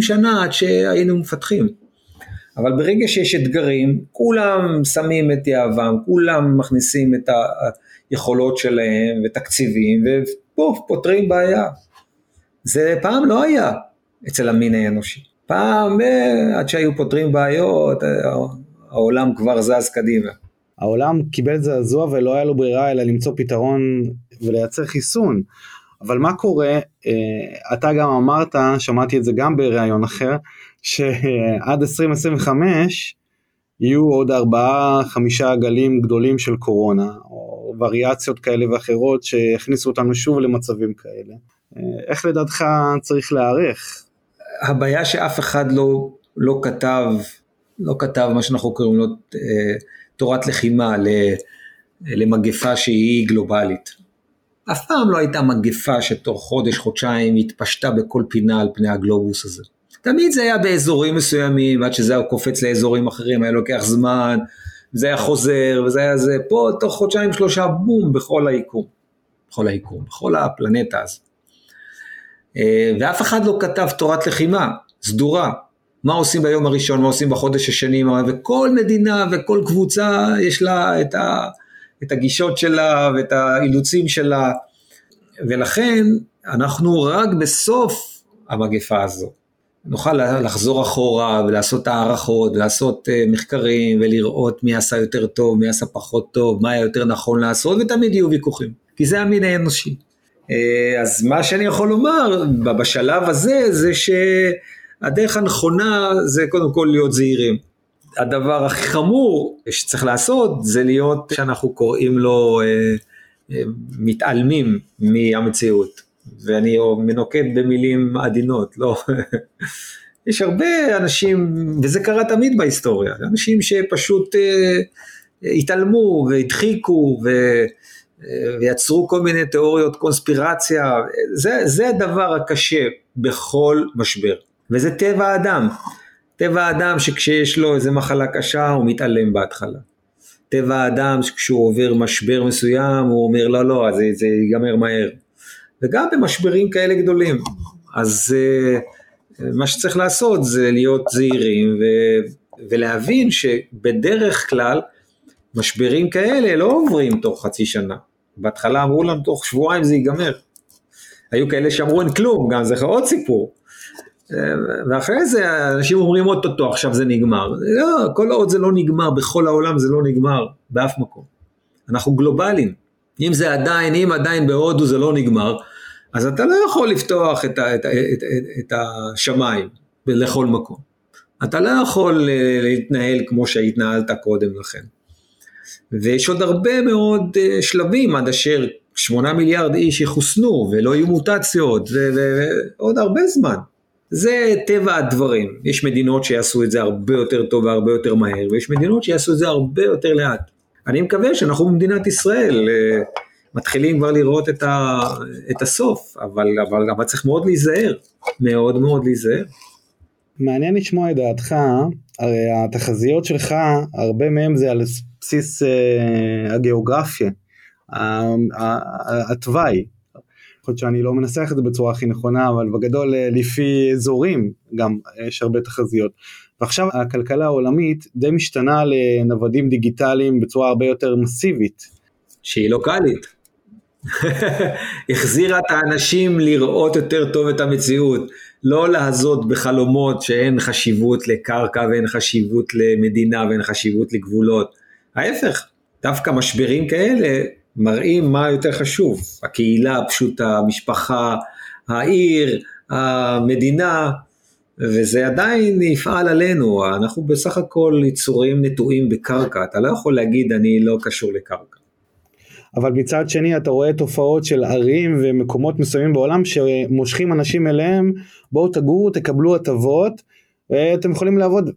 שנה עד שהיינו מפתחים. אבל ברגע שיש אתגרים, כולם שמים את יהבם, כולם מכניסים את היכולות שלהם ותקציבים, ופוף, פותרים בעיה. זה פעם לא היה אצל המין האנושי. פעם, אה, עד שהיו פותרים בעיות, אה, העולם כבר זז קדימה. העולם קיבל זעזוע ולא היה לו ברירה אלא למצוא פתרון ולייצר חיסון. אבל מה קורה, אה, אתה גם אמרת, שמעתי את זה גם בריאיון אחר, שעד 2025 יהיו עוד ארבעה חמישה גלים גדולים של קורונה, או וריאציות כאלה ואחרות שיכניסו אותנו שוב למצבים כאלה. אה, איך לדעתך צריך להיערך? הבעיה שאף אחד לא, לא כתב, לא כתב מה שאנחנו קוראים לו אה, תורת לחימה למגפה שהיא גלובלית. אף פעם לא הייתה מגפה שתוך חודש, חודשיים התפשטה בכל פינה על פני הגלובוס הזה. תמיד זה היה באזורים מסוימים, עד שזה היה קופץ לאזורים אחרים, היה לוקח זמן, זה היה חוזר, וזה היה זה, פה תוך חודשיים שלושה בום בכל היקום, בכל היקום, בכל הפלנטה הזו. אה, ואף אחד לא כתב תורת לחימה סדורה, מה עושים ביום הראשון, מה עושים בחודש השני, וכל מדינה וכל קבוצה יש לה את, ה, את הגישות שלה ואת האילוצים שלה, ולכן אנחנו רק בסוף המגפה הזו. נוכל לחזור אחורה ולעשות הערכות ולעשות אה, מחקרים ולראות מי עשה יותר טוב, מי עשה פחות טוב, מה היה יותר נכון לעשות ותמיד יהיו ויכוחים, כי זה המין האנושי. אה, אז מה שאני יכול לומר בשלב הזה זה שהדרך הנכונה זה קודם כל להיות זהירים. הדבר הכי חמור שצריך לעשות זה להיות שאנחנו קוראים לו אה, מתעלמים מהמציאות. ואני מנוקד במילים עדינות, לא. יש הרבה אנשים, וזה קרה תמיד בהיסטוריה, אנשים שפשוט אה, התעלמו והדחיקו ו, אה, ויצרו כל מיני תיאוריות קונספירציה, זה, זה הדבר הקשה בכל משבר, וזה טבע האדם. טבע האדם שכשיש לו איזה מחלה קשה הוא מתעלם בהתחלה. טבע האדם שכשהוא עובר משבר מסוים הוא אומר לא לא זה, זה ייגמר מהר. וגם במשברים כאלה גדולים. אז uh, מה שצריך לעשות זה להיות זהירים ו, ולהבין שבדרך כלל משברים כאלה לא עוברים תוך חצי שנה. בהתחלה אמרו לנו תוך שבועיים זה ייגמר. היו כאלה שאמרו אין כלום, גם זה עוד סיפור. ואחרי זה אנשים אומרים אוטוטו עכשיו זה נגמר. לא, כל עוד זה לא נגמר, בכל העולם זה לא נגמר, באף מקום. אנחנו גלובליים. אם זה עדיין, אם עדיין בהודו זה לא נגמר, אז אתה לא יכול לפתוח את, ה, את, את, את, את השמיים לכל מקום. אתה לא יכול אה, להתנהל כמו שהתנהלת קודם לכן. ויש עוד הרבה מאוד אה, שלבים עד אשר שמונה מיליארד איש יחוסנו ולא יהיו מוטציות ועוד הרבה זמן. זה טבע הדברים, יש מדינות שיעשו את זה הרבה יותר טוב והרבה יותר מהר ויש מדינות שיעשו את זה הרבה יותר לאט. אני מקווה שאנחנו במדינת ישראל אה, מתחילים כבר לראות את, ה, את הסוף, אבל, אבל, אבל צריך מאוד להיזהר, מאוד מאוד להיזהר. מעניין לשמוע את דעתך, הרי התחזיות שלך, הרבה מהם זה על בסיס uh, הגיאוגרפיה, התוואי. יכול להיות שאני לא מנסח את זה בצורה הכי נכונה, אבל בגדול אה, לפי אזורים גם יש הרבה תחזיות. ועכשיו הכלכלה העולמית די משתנה לנוודים דיגיטליים בצורה הרבה יותר מסיבית. שהיא לוקאלית. החזירה את האנשים לראות יותר טוב את המציאות, לא להזות בחלומות שאין חשיבות לקרקע ואין חשיבות למדינה ואין חשיבות לגבולות. ההפך, דווקא משברים כאלה מראים מה יותר חשוב, הקהילה הפשוטה, המשפחה, העיר, המדינה, וזה עדיין יפעל עלינו, אנחנו בסך הכל יצורים נטועים בקרקע, אתה לא יכול להגיד אני לא קשור לקרקע. אבל מצד שני אתה רואה תופעות של ערים ומקומות מסוימים בעולם שמושכים אנשים אליהם, בואו תגורו, תקבלו הטבות, ואתם יכולים לעבוד,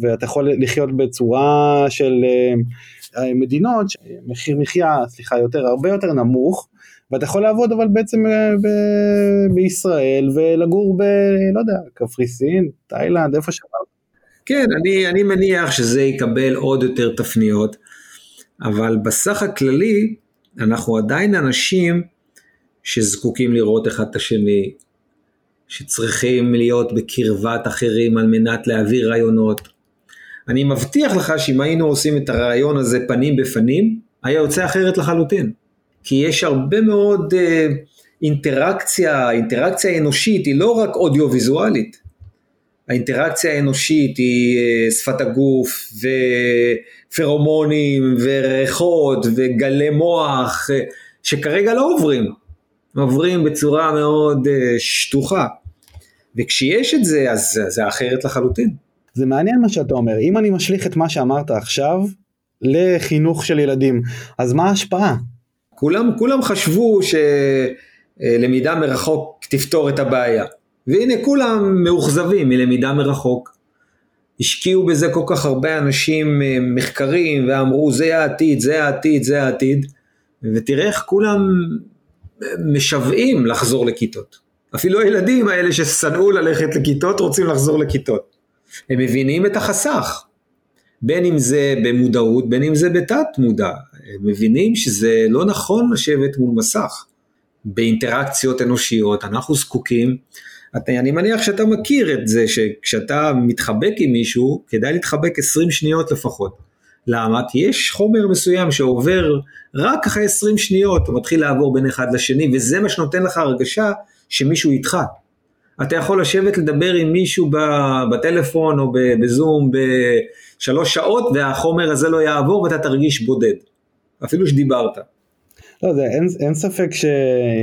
ואתה יכול לחיות בצורה של uh, מדינות, מחיר מחיה, סליחה, יותר, הרבה יותר נמוך, ואתה יכול לעבוד אבל בעצם uh, ב- בישראל ולגור ב... לא יודע, קפריסין, תאילנד, איפה שאתה. כן, אני, אני מניח שזה יקבל עוד יותר תפניות, אבל בסך הכללי, אנחנו עדיין אנשים שזקוקים לראות אחד את השני, שצריכים להיות בקרבת אחרים על מנת להעביר רעיונות. אני מבטיח לך שאם היינו עושים את הרעיון הזה פנים בפנים, היה יוצא אחרת לחלוטין. כי יש הרבה מאוד uh, אינטראקציה, אינטראקציה אנושית היא לא רק אודיו-ויזואלית. האינטראקציה האנושית היא uh, שפת הגוף ופרומונים וריחות וגלי מוח uh, שכרגע לא עוברים. עוברים בצורה מאוד uh, שטוחה. וכשיש את זה, אז זה אחרת לחלוטין. זה מעניין מה שאתה אומר. אם אני משליך את מה שאמרת עכשיו לחינוך של ילדים, אז מה ההשפעה? כולם, כולם חשבו שלמידה מרחוק תפתור את הבעיה. והנה כולם מאוכזבים מלמידה מרחוק. השקיעו בזה כל כך הרבה אנשים אה, מחקרים ואמרו זה העתיד, זה העתיד, זה העתיד, ותראה איך כולם משוועים לחזור לכיתות. אפילו הילדים האלה ששנאו ללכת לכיתות רוצים לחזור לכיתות. הם מבינים את החסך, בין אם זה במודעות, בין אם זה בתת מודע. הם מבינים שזה לא נכון לשבת מול מסך. באינטראקציות אנושיות אנחנו זקוקים, אני מניח שאתה מכיר את זה שכשאתה מתחבק עם מישהו, כדאי להתחבק 20 שניות לפחות. למה? כי יש חומר מסוים שעובר רק אחרי 20 שניות, הוא מתחיל לעבור בין אחד לשני, וזה מה שנותן לך הרגשה שמישהו איתך. אתה יכול לשבת לדבר עם מישהו בטלפון או בזום בשלוש שעות והחומר הזה לא יעבור ואתה תרגיש בודד, אפילו שדיברת. לא, זה, אין, אין ספק ש,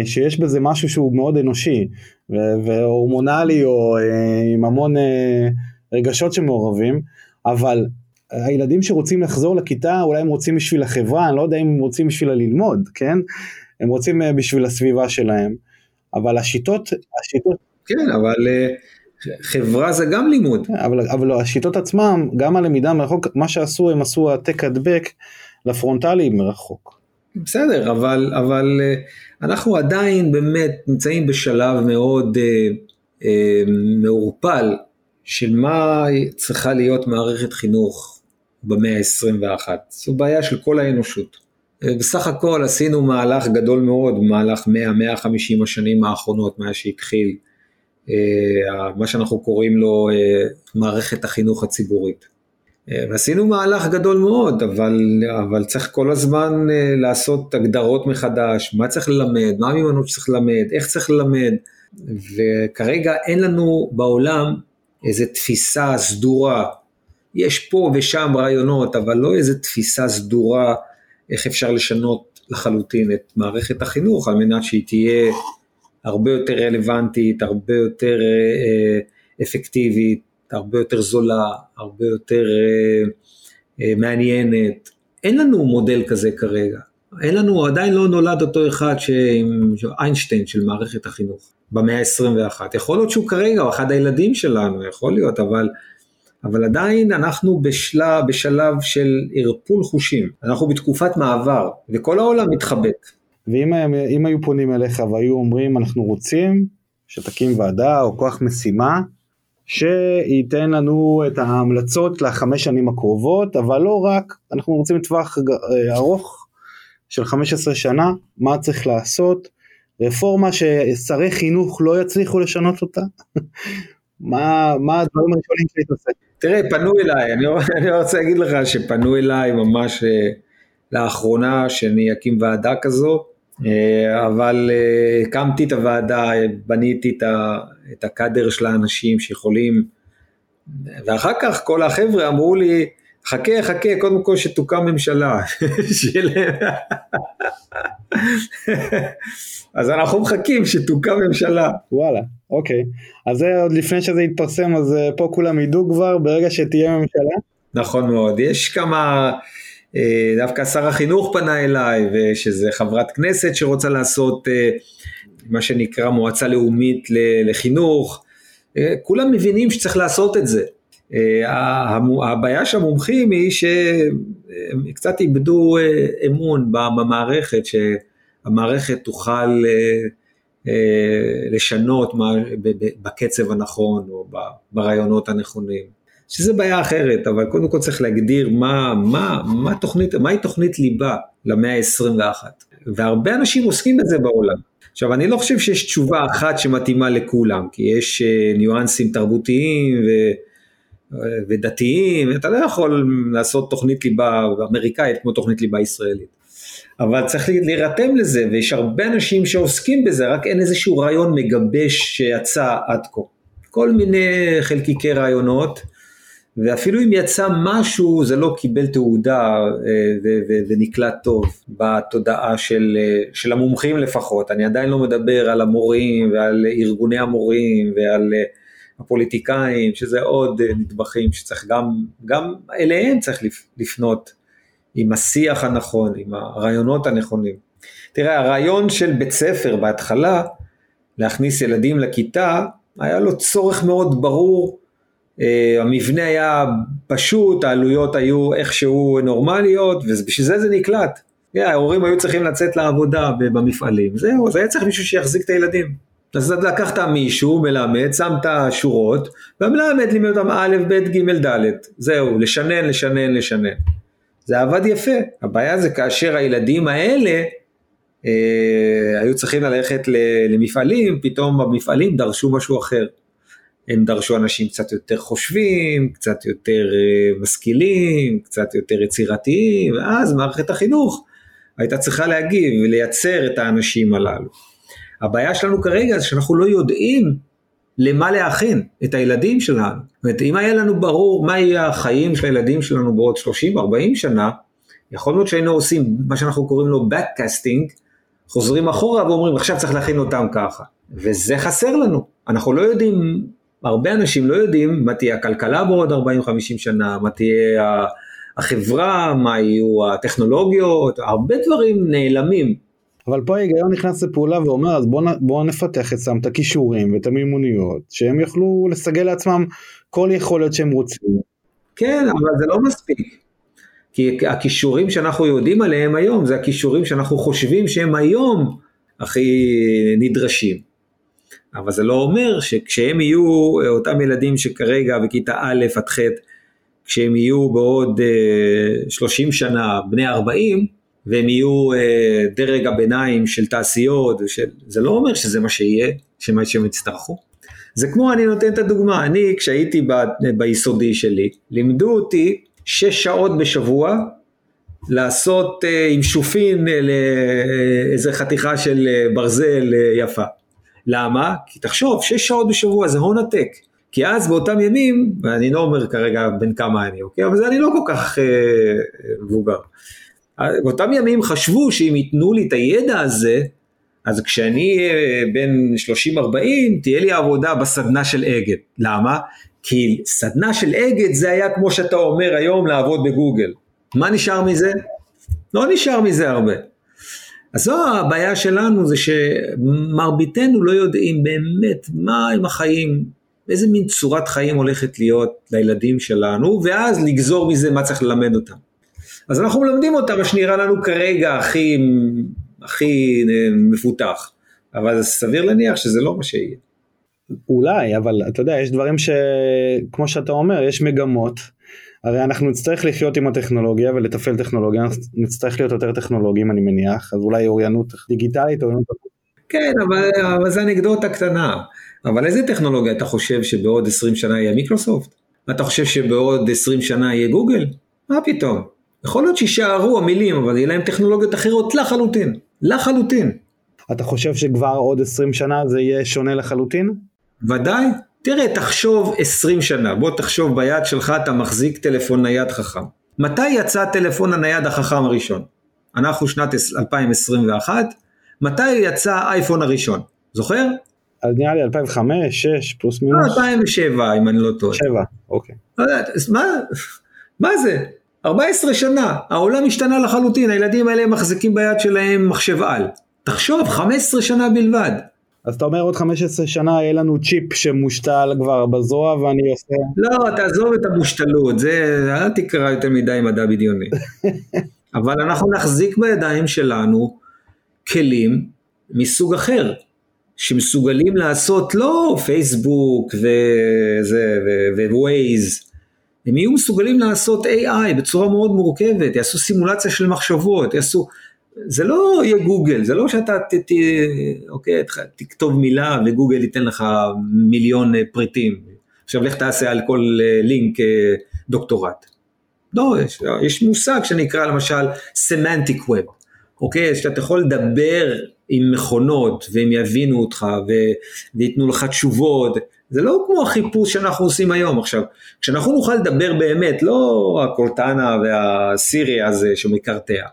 שיש בזה משהו שהוא מאוד אנושי והורמונלי או אה, עם המון אה, רגשות שמעורבים, אבל הילדים שרוצים לחזור לכיתה אולי הם רוצים בשביל החברה, אני לא יודע אם הם רוצים בשביל ללמוד, כן? הם רוצים אה, בשביל הסביבה שלהם. אבל השיטות, השיטות... כן, אבל אה, חברה זה גם לימוד. אבל, אבל השיטות עצמם, גם הלמידה מרחוק, מה שעשו, הם עשו העתק הדבק לפרונטלי מרחוק. בסדר, אבל, אבל אה, אנחנו עדיין באמת נמצאים בשלב מאוד אה, אה, מעורפל של מה צריכה להיות מערכת חינוך במאה ה-21. זו בעיה של כל האנושות. בסך הכל עשינו מהלך גדול מאוד במהלך 100-150 השנים האחרונות מאז שהתחיל אה, מה שאנחנו קוראים לו אה, מערכת החינוך הציבורית. אה, ועשינו מהלך גדול מאוד, אבל, אבל צריך כל הזמן לעשות הגדרות מחדש, מה צריך ללמד, מה המיומנות שצריך ללמד, איך צריך ללמד, וכרגע אין לנו בעולם איזו תפיסה סדורה. יש פה ושם רעיונות, אבל לא איזו תפיסה סדורה איך אפשר לשנות לחלוטין את מערכת החינוך על מנת שהיא תהיה הרבה יותר רלוונטית, הרבה יותר אה, אפקטיבית, הרבה יותר זולה, הרבה יותר מעניינת. אין לנו מודל כזה כרגע. אין לנו, עדיין לא נולד אותו אחד עם איינשטיין של מערכת החינוך במאה ה-21. יכול להיות שהוא כרגע, הוא אחד הילדים שלנו, יכול להיות, אבל, אבל עדיין אנחנו בשלב, בשלב של ערפול חושים. אנחנו בתקופת מעבר, וכל העולם מתחבק. ואם היו פונים אליך והיו אומרים, אנחנו רוצים שתקים ועדה או כוח משימה, שייתן לנו את ההמלצות לחמש שנים הקרובות, אבל לא רק, אנחנו רוצים לטווח אה, ארוך של 15 שנה, מה צריך לעשות, רפורמה ששרי חינוך לא יצליחו לשנות אותה, מה, מה הדברים הראשונים שהיית עושה? תראה, פנו אליי, אני, אני רוצה להגיד לך שפנו אליי ממש אה, לאחרונה שאני אקים ועדה כזו, אה, אבל הקמתי את הוועדה, בניתי את הקאדר של האנשים שיכולים, ואחר כך כל החבר'ה אמרו לי, חכה, חכה, קודם כל שתוקם ממשלה. אז אנחנו מחכים שתוקם ממשלה. וואלה, אוקיי. אז זה עוד לפני שזה יתפרסם, אז אה, פה כולם ידעו כבר, ברגע שתהיה ממשלה? נכון מאוד. יש כמה, אה, דווקא שר החינוך פנה אליי, ושזה חברת כנסת שרוצה לעשות אה, מה שנקרא מועצה לאומית לחינוך. כולם מבינים שצריך לעשות את זה. אה, הבעיה של המומחים היא שהם קצת איבדו אה, אמון במערכת, שהמערכת תוכל אה, לשנות בקצב הנכון או ברעיונות הנכונים. שזה בעיה אחרת, אבל קודם כל צריך להגדיר מה, מה, מה תוכנית, מהי תוכנית ליבה למאה ה-21. והרבה אנשים עוסקים בזה בעולם. עכשיו, אני לא חושב שיש תשובה אחת שמתאימה לכולם, כי יש ניואנסים תרבותיים ו... ודתיים, אתה לא יכול לעשות תוכנית ליבה אמריקאית כמו תוכנית ליבה ישראלית. אבל צריך להירתם לזה, ויש הרבה אנשים שעוסקים בזה, רק אין איזשהו רעיון מגבש שיצא עד כה. כל מיני חלקיקי רעיונות, ואפילו אם יצא משהו, זה לא קיבל תעודה אה, ונקלט טוב בתודעה של, אה, של המומחים לפחות. אני עדיין לא מדבר על המורים ועל ארגוני המורים ועל אה, הפוליטיקאים, שזה עוד נדבכים שצריך גם, גם אליהם צריך לפנות עם השיח הנכון, עם הרעיונות הנכונים. תראה, הרעיון של בית ספר בהתחלה, להכניס ילדים לכיתה, היה לו צורך מאוד ברור, המבנה היה פשוט, העלויות היו איכשהו נורמליות, ובשביל זה זה נקלט. Yeah, ההורים היו צריכים לצאת לעבודה במפעלים, זהו, אז היה צריך מישהו שיחזיק את הילדים. אז לקחת מישהו, מלמד, שמת שורות, והמלמד לימד אותם א', ב', ג', ד', זהו, לשנן, לשנן, לשנן. זה עבד יפה, הבעיה זה כאשר הילדים האלה אה, היו צריכים ללכת למפעלים, פתאום במפעלים דרשו משהו אחר. הם דרשו אנשים קצת יותר חושבים, קצת יותר אה, משכילים, קצת יותר יצירתיים, ואז מערכת החינוך הייתה צריכה להגיב ולייצר את האנשים הללו. הבעיה שלנו כרגע זה שאנחנו לא יודעים למה להכין את הילדים שלנו. זאת אומרת, אם היה לנו ברור מה יהיה החיים של הילדים שלנו בעוד 30-40 שנה, יכול להיות שהיינו עושים מה שאנחנו קוראים לו backcasting, חוזרים אחורה ואומרים עכשיו צריך להכין אותם ככה. וזה חסר לנו, אנחנו לא יודעים, הרבה אנשים לא יודעים מה תהיה הכלכלה בעוד 40-50 שנה, מה תהיה החברה, מה יהיו הטכנולוגיות, הרבה דברים נעלמים אבל פה ההיגיון נכנס לפעולה ואומר אז בואו בוא נפתח אצלם את הכישורים ואת המימוניות שהם יוכלו לסגל לעצמם כל יכולת שהם רוצים. כן אבל זה לא מספיק. כי הכישורים שאנחנו יודעים עליהם היום זה הכישורים שאנחנו חושבים שהם היום הכי נדרשים. אבל זה לא אומר שכשהם יהיו אותם ילדים שכרגע בכיתה א' עד ח', כשהם יהיו בעוד 30 אה, שנה בני 40, והם יהיו אה, דרג הביניים של תעשיות, ושל, זה לא אומר שזה מה שיהיה, שמה שהם יצטרכו. זה כמו, אני נותן את הדוגמה, אני כשהייתי ב, ביסודי שלי, לימדו אותי שש שעות בשבוע לעשות אה, עם שופין אה, איזה חתיכה של אה, ברזל אה, יפה. למה? כי תחשוב, שש שעות בשבוע זה הון עתק. כי אז באותם ימים, ואני לא אומר כרגע בין כמה אני, אוקיי? אבל זה אני לא כל כך אה, מבוגר. באותם ימים חשבו שאם ייתנו לי את הידע הזה, אז כשאני אהיה בן 30-40, תהיה לי עבודה בסדנה של אגד. למה? כי סדנה של אגד זה היה כמו שאתה אומר היום לעבוד בגוגל. מה נשאר מזה? לא נשאר מזה הרבה. אז זו הבעיה שלנו, זה שמרביתנו לא יודעים באמת מה עם החיים, איזה מין צורת חיים הולכת להיות לילדים שלנו, ואז לגזור מזה מה צריך ללמד אותם. אז אנחנו מלמדים אותם מה שנראה לנו כרגע הכי, הכי אה, מפותח, אבל סביר להניח שזה לא מה שיהיה. אולי, אבל אתה יודע, יש דברים שכמו שאתה אומר, יש מגמות. הרי אנחנו נצטרך לחיות עם הטכנולוגיה ולתפעל טכנולוגיה, נצטרך להיות יותר טכנולוגיים אני מניח, אז אולי אוריינות דיגיטלית, אוריינות... כן, אבל, אבל זה אנקדוטה קטנה. אבל איזה טכנולוגיה אתה חושב שבעוד 20 שנה יהיה מיקרוסופט? אתה חושב שבעוד 20 שנה יהיה גוגל? מה פתאום? יכול להיות שיישארו המילים, אבל יהיה להם טכנולוגיות אחרות לחלוטין. לחלוטין. אתה חושב שכבר עוד 20 שנה זה יהיה שונה לחלוטין? ודאי. תראה, תחשוב 20 שנה, בוא תחשוב ביד שלך אתה מחזיק טלפון נייד חכם. מתי יצא הטלפון הנייד החכם הראשון? אנחנו שנת 2021, מתי יצא האייפון הראשון? זוכר? אז נראה לי 2005, 2006, פלוס מינוס. 2007 אם אני לא טועה. 7, אוקיי. אז מה, מה זה? 14 שנה, העולם השתנה לחלוטין, הילדים האלה מחזיקים ביד שלהם מחשב על. תחשוב, 15 שנה בלבד. אז אתה אומר עוד 15 שנה יהיה לנו צ'יפ שמושתל כבר בזרוע ואני עושה... לא, תעזוב את המושתלות, זה, אל תקרא יותר מדי מדע בדיוני. אבל אנחנו נחזיק בידיים שלנו כלים מסוג אחר, שמסוגלים לעשות לא פייסבוק וזה ווייז, הם יהיו מסוגלים לעשות AI בצורה מאוד מורכבת, יעשו סימולציה של מחשבות, יעשו, זה לא יהיה גוגל, זה לא שאתה ת, ת, אוקיי, תכתוב מילה וגוגל ייתן לך מיליון אה, פריטים. עכשיו לך תעשה על כל אה, לינק אה, דוקטורט. לא, יש, יש מושג שנקרא למשל סמנטיק ווב, אוקיי? שאתה יכול לדבר עם מכונות והם יבינו אותך ו, וייתנו לך תשובות, זה לא כמו החיפוש שאנחנו עושים היום עכשיו, כשאנחנו נוכל לדבר באמת, לא הקורטנה והסירי הזה שמקרטע,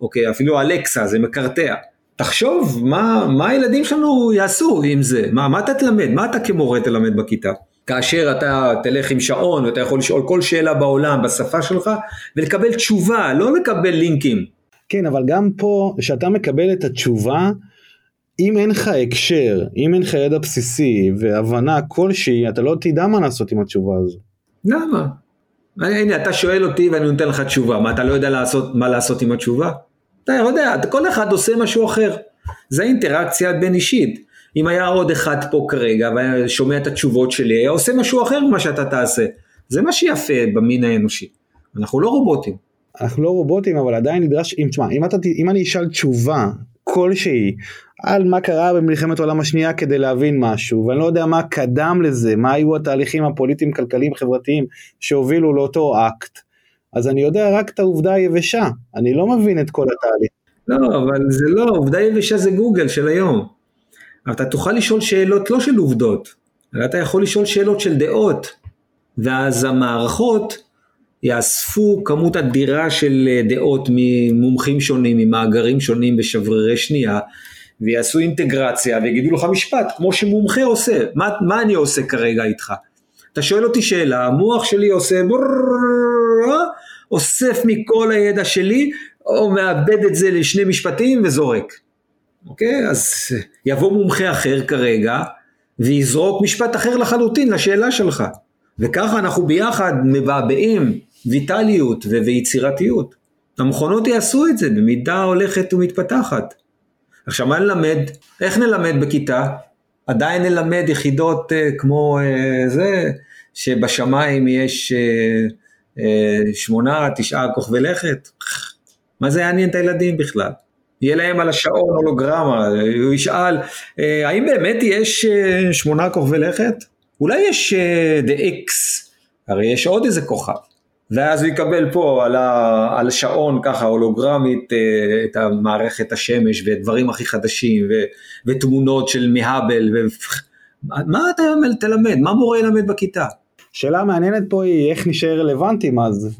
אוקיי, אפילו אלקסה זה מקרטע. תחשוב מה, מה הילדים שלנו יעשו עם זה, מה, מה אתה תלמד, מה אתה כמורה תלמד בכיתה. כאשר אתה תלך עם שעון ואתה יכול לשאול כל שאלה בעולם בשפה שלך ולקבל תשובה, לא לקבל לינקים. כן, אבל גם פה, כשאתה מקבל את התשובה, אם אין לך הקשר, אם אין לך ידע בסיסי והבנה כלשהי, אתה לא תדע מה לעשות עם התשובה הזו. למה? הנה, אתה שואל אותי ואני נותן לך תשובה, מה אתה לא יודע לעשות, מה לעשות עם התשובה? אתה יודע, כל אחד עושה משהו אחר. זה אינטראקציה בין אישית. אם היה עוד אחד פה כרגע והיה שומע את התשובות שלי, היה עושה משהו אחר ממה שאתה תעשה. זה מה שיפה במין האנושי. אנחנו לא רובוטים. אנחנו לא רובוטים, אבל עדיין נדרש, אם תשמע, אם, אם אני אשאל תשובה כלשהי על מה קרה במלחמת העולם השנייה כדי להבין משהו, ואני לא יודע מה קדם לזה, מה היו התהליכים הפוליטיים, כלכליים, חברתיים שהובילו לאותו אקט, אז אני יודע רק את העובדה היבשה, אני לא מבין את כל התהליך. לא, אבל זה לא, עובדה יבשה זה גוגל של היום. אתה תוכל לשאול שאלות לא של עובדות, אלא אתה יכול לשאול שאלות של דעות, ואז המערכות יאספו כמות אדירה של דעות ממומחים שונים, ממאגרים שונים בשברירי שנייה, ויעשו אינטגרציה ויגידו לך משפט, כמו שמומחה עושה, מה, מה אני עושה כרגע איתך? אתה שואל אותי שאלה, המוח שלי עושה אוסף מכל הידע שלי, או מאבד את זה לשני משפטים וזורק. אוקיי? אז יבוא מומחה אחר כרגע, ויזרוק משפט אחר לחלוטין לשאלה שלך. וככה אנחנו ביחד מבעבעים ויטליות ויצירתיות. המכונות יעשו את זה במידה הולכת ומתפתחת. עכשיו מה נלמד? איך נלמד בכיתה? עדיין נלמד יחידות uh, כמו uh, זה, שבשמיים יש uh, שמונה, תשעה כוכבי לכת? מה זה יעניין את הילדים בכלל? יהיה להם על השעון הולוגרמה, הוא ישאל, uh, האם באמת יש uh, שמונה כוכבי לכת? אולי יש The X, הרי יש עוד איזה כוכב. ואז הוא יקבל פה על, ה, על שעון ככה הולוגרמית אה, את המערכת השמש ודברים הכי חדשים ו, ותמונות של מהאבל. ו... מה אתה תלמד? מה מורה ילמד בכיתה? שאלה מעניינת פה היא איך נשאר רלוונטיים אז.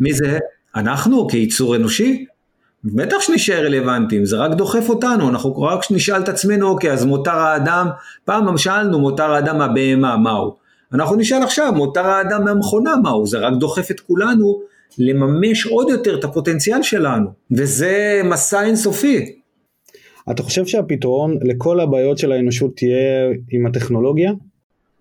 מי זה? אנחנו כיצור אנושי? בטח שנשאר רלוונטיים, זה רק דוחף אותנו, אנחנו רק נשאל את עצמנו, אוקיי, אז מותר האדם, פעם שאלנו מותר האדם מהבהמה, מהו? אנחנו נשאל עכשיו, מותר האדם מהמכונה, מהו? זה רק דוחף את כולנו לממש עוד יותר את הפוטנציאל שלנו, וזה מסע אינסופי. אתה חושב שהפתרון לכל הבעיות של האנושות תהיה עם הטכנולוגיה?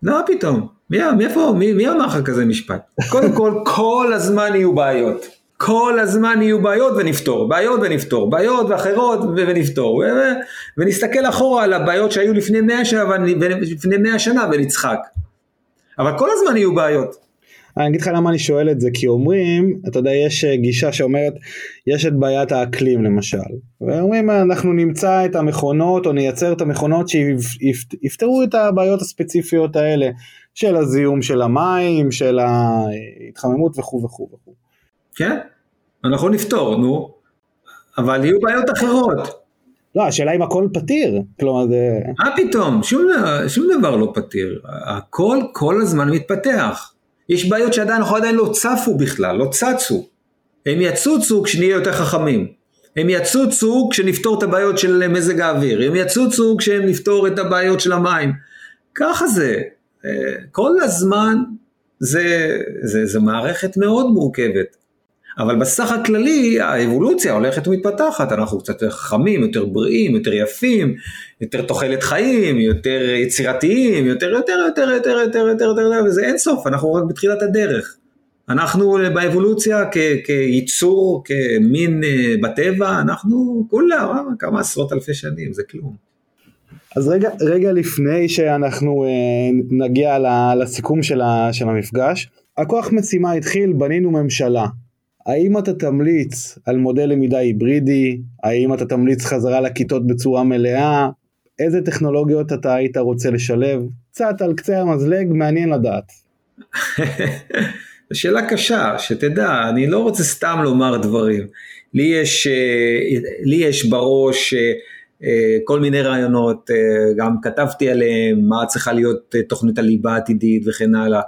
לא פתאום, מי, מאיפה, מי, מי אמר לך כזה משפט? קודם כל, כל הזמן יהיו בעיות. כל הזמן יהיו בעיות ונפתור, בעיות ונפתור, בעיות ואחרות ונפתור, ונסתכל אחורה על הבעיות שהיו לפני מאה שנה, לפני מאה שנה ונצחק. אבל כל הזמן יהיו בעיות. אני אגיד לך למה אני שואל את זה, כי אומרים, אתה יודע, יש אה, גישה שאומרת, יש את בעיית האקלים למשל, ואומרים אנחנו נמצא את המכונות או נייצר את המכונות שיפתרו את הבעיות הספציפיות האלה, של הזיהום של המים, של ההתחממות וכו' וכו' וכו'. כן, אנחנו נפתור, נו, אבל יהיו בעיות אחרות. לא, השאלה אם הכל פתיר, כלומר זה... מה פתאום, שום, שום דבר לא פתיר, הכל כל הזמן מתפתח. יש בעיות שעדיין אנחנו עדיין לא צפו בכלל, לא צצו. הם יצוצו כשנהיה יותר חכמים. הם יצוצו כשנפתור את הבעיות של מזג האוויר, הם יצוצו כשנפתור את הבעיות של המים. ככה זה. כל הזמן זה, זה, זה מערכת מאוד מורכבת. אבל בסך הכללי האבולוציה הולכת ומתפתחת, אנחנו קצת יותר חכמים, יותר בריאים, יותר יפים, יותר תוחלת חיים, יותר יצירתיים, יותר יותר יותר יותר יותר יותר יותר וזה אין סוף, אנחנו רק בתחילת הדרך. אנחנו באבולוציה כ, כיצור, כמין אה, בטבע, אנחנו כולה אה, כמה עשרות אלפי שנים, זה כלום. אז רגע, רגע לפני שאנחנו אה, נגיע לסיכום של, של המפגש, הכוח משימה התחיל, בנינו ממשלה. האם אתה תמליץ על מודל למידה היברידי? האם אתה תמליץ חזרה לכיתות בצורה מלאה? איזה טכנולוגיות אתה היית רוצה לשלב? קצת על קצה המזלג, מעניין לדעת. זו שאלה קשה, שתדע, אני לא רוצה סתם לומר דברים. לי יש, אה, לי יש בראש אה, כל מיני רעיונות, גם כתבתי עליהם, מה צריכה להיות תוכנית הליבה העתידית וכן הלאה,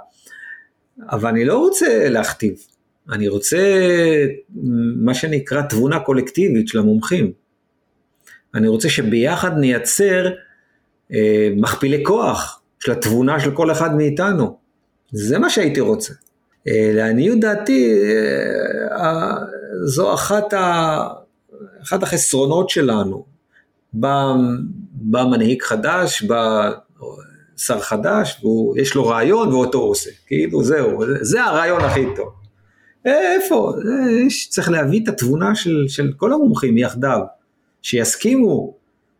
אבל אני לא רוצה להכתיב. אני רוצה מה שנקרא תבונה קולקטיבית של המומחים. אני רוצה שביחד נייצר אה, מכפילי כוח של התבונה של כל אחד מאיתנו. זה מה שהייתי רוצה. אה, לעניות דעתי, אה, זו אחת, ה, אחת החסרונות שלנו. בא, בא מנהיג חדש, בא שר חדש, ויש לו רעיון ואותו עושה. כאילו זהו, זה הרעיון הכי טוב. איפה? יש, צריך להביא את התבונה של, של כל המומחים יחדיו, שיסכימו,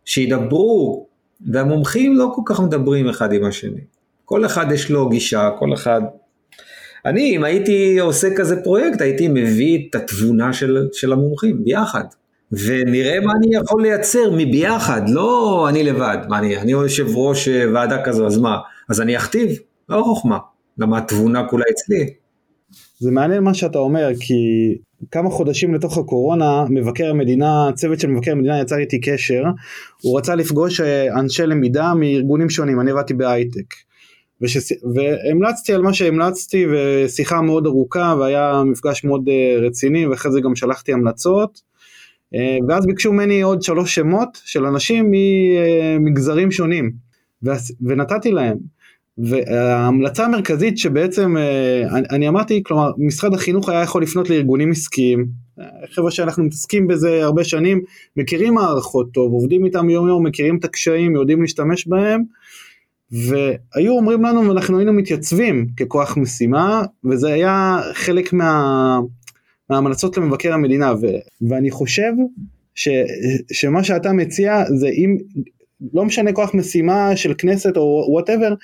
שידברו, והמומחים לא כל כך מדברים אחד עם השני. כל אחד יש לו גישה, כל אחד... אני, אם הייתי עושה כזה פרויקט, הייתי מביא את התבונה של, של המומחים ביחד. ונראה מה אני יכול לייצר מביחד, לא אני לבד. מה אני, אני יושב ראש אה, ועדה כזו, אז מה? אז אני אכתיב? לא חוכמה. למה התבונה כולה אצלי. זה מעניין מה שאתה אומר כי כמה חודשים לתוך הקורונה מבקר המדינה, צוות של מבקר המדינה יצר איתי קשר, הוא רצה לפגוש אה, אנשי למידה מארגונים שונים, אני עבדתי בהייטק. ושס... והמלצתי על מה שהמלצתי ושיחה מאוד ארוכה והיה מפגש מאוד אה, רציני ואחרי זה גם שלחתי המלצות ואז ביקשו ממני עוד שלוש שמות של אנשים ממגזרים שונים. ונתתי להם. וההמלצה המרכזית שבעצם אה, אני אמרתי כלומר משרד החינוך היה יכול לפנות לארגונים עסקיים. חבר'ה שאנחנו מתעסקים בזה הרבה שנים מכירים מערכות טוב עובדים איתם יום יום מכירים את הקשיים יודעים להשתמש בהם. והיו אומרים לנו ואנחנו היינו מתייצבים ככוח משימה וזה היה חלק מה, מההמלצות למבקר המדינה ו, ואני חושב ש, שמה שאתה מציע זה אם לא משנה כוח משימה של כנסת או וואטאבר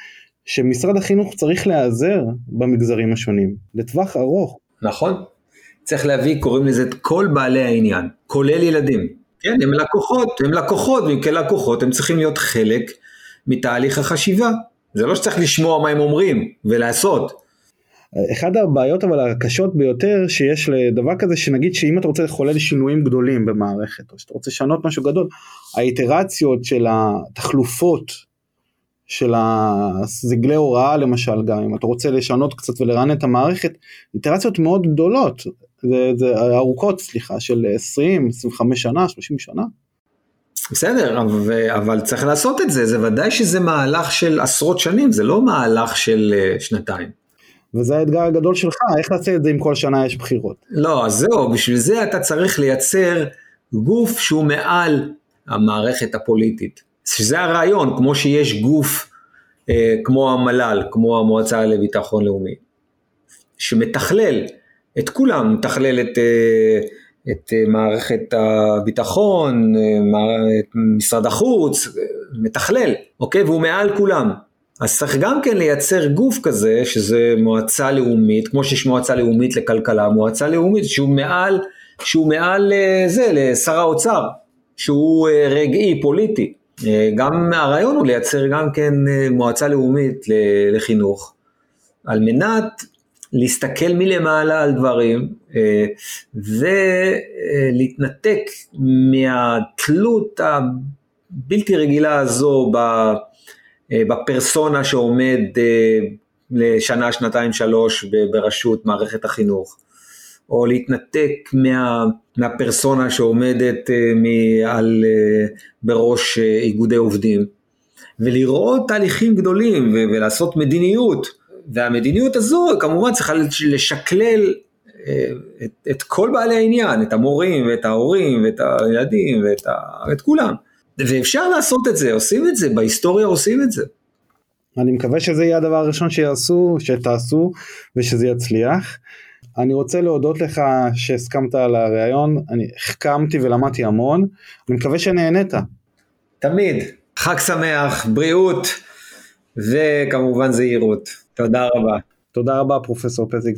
שמשרד החינוך צריך להיעזר במגזרים השונים, לטווח ארוך. נכון. צריך להביא, קוראים לזה את כל בעלי העניין, כולל ילדים. כן, הם לקוחות, הם לקוחות, וכלקוחות הם צריכים להיות חלק מתהליך החשיבה. זה לא שצריך לשמוע מה הם אומרים ולעשות. אחת הבעיות אבל הקשות ביותר שיש לדבר כזה שנגיד שאם אתה רוצה לחולל שינויים גדולים במערכת או שאתה רוצה לשנות משהו גדול האיטרציות של התחלופות של הסגלי הוראה למשל גם אם אתה רוצה לשנות קצת ולרענן את המערכת איטרציות מאוד גדולות זה, זה ארוכות, סליחה, של 20, 25 שנה, 30 שנה. בסדר, אבל, אבל צריך לעשות את זה, זה ודאי שזה מהלך של עשרות שנים, זה לא מהלך של uh, שנתיים. וזה האתגר הגדול שלך, איך לעשות את זה אם כל שנה יש בחירות? לא, אז זהו, בשביל זה אתה צריך לייצר גוף שהוא מעל המערכת הפוליטית. שזה הרעיון, כמו שיש גוף אה, כמו המל"ל, כמו המועצה לביטחון לאומי, שמתכלל את כולם, מתכלל את, אה, את אה, מערכת הביטחון, אה, את משרד החוץ, מתכלל, אוקיי? והוא מעל כולם. אז צריך גם כן לייצר גוף כזה, שזה מועצה לאומית, כמו שיש מועצה לאומית לכלכלה, מועצה לאומית שהוא מעל, שהוא מעל אה, זה, לשר האוצר, שהוא אה, רגעי, פוליטי. אה, גם הרעיון הוא לייצר גם כן מועצה לאומית לחינוך, על מנת להסתכל מלמעלה על דברים ולהתנתק מהתלות הבלתי רגילה הזו אה, בפרסונה שעומד אה, לשנה, שנתיים, שלוש בראשות מערכת החינוך, או להתנתק מה, מהפרסונה שעומדת אה, על, בראש איגודי עובדים, ולראות תהליכים גדולים ולעשות מדיניות, והמדיניות הזו כמובן צריכה לשקלל את, את כל בעלי העניין, את המורים ואת ההורים ואת הילדים ואת, ה, ואת כולם. ואפשר לעשות את זה, עושים את זה, בהיסטוריה עושים את זה. אני מקווה שזה יהיה הדבר הראשון שיעשו, שתעשו ושזה יצליח. אני רוצה להודות לך שהסכמת על הריאיון, אני החכמתי ולמדתי המון, אני מקווה שנהנית. תמיד. חג שמח, בריאות וכמובן זהירות. תודה רבה. תודה רבה פרופסור פזיק.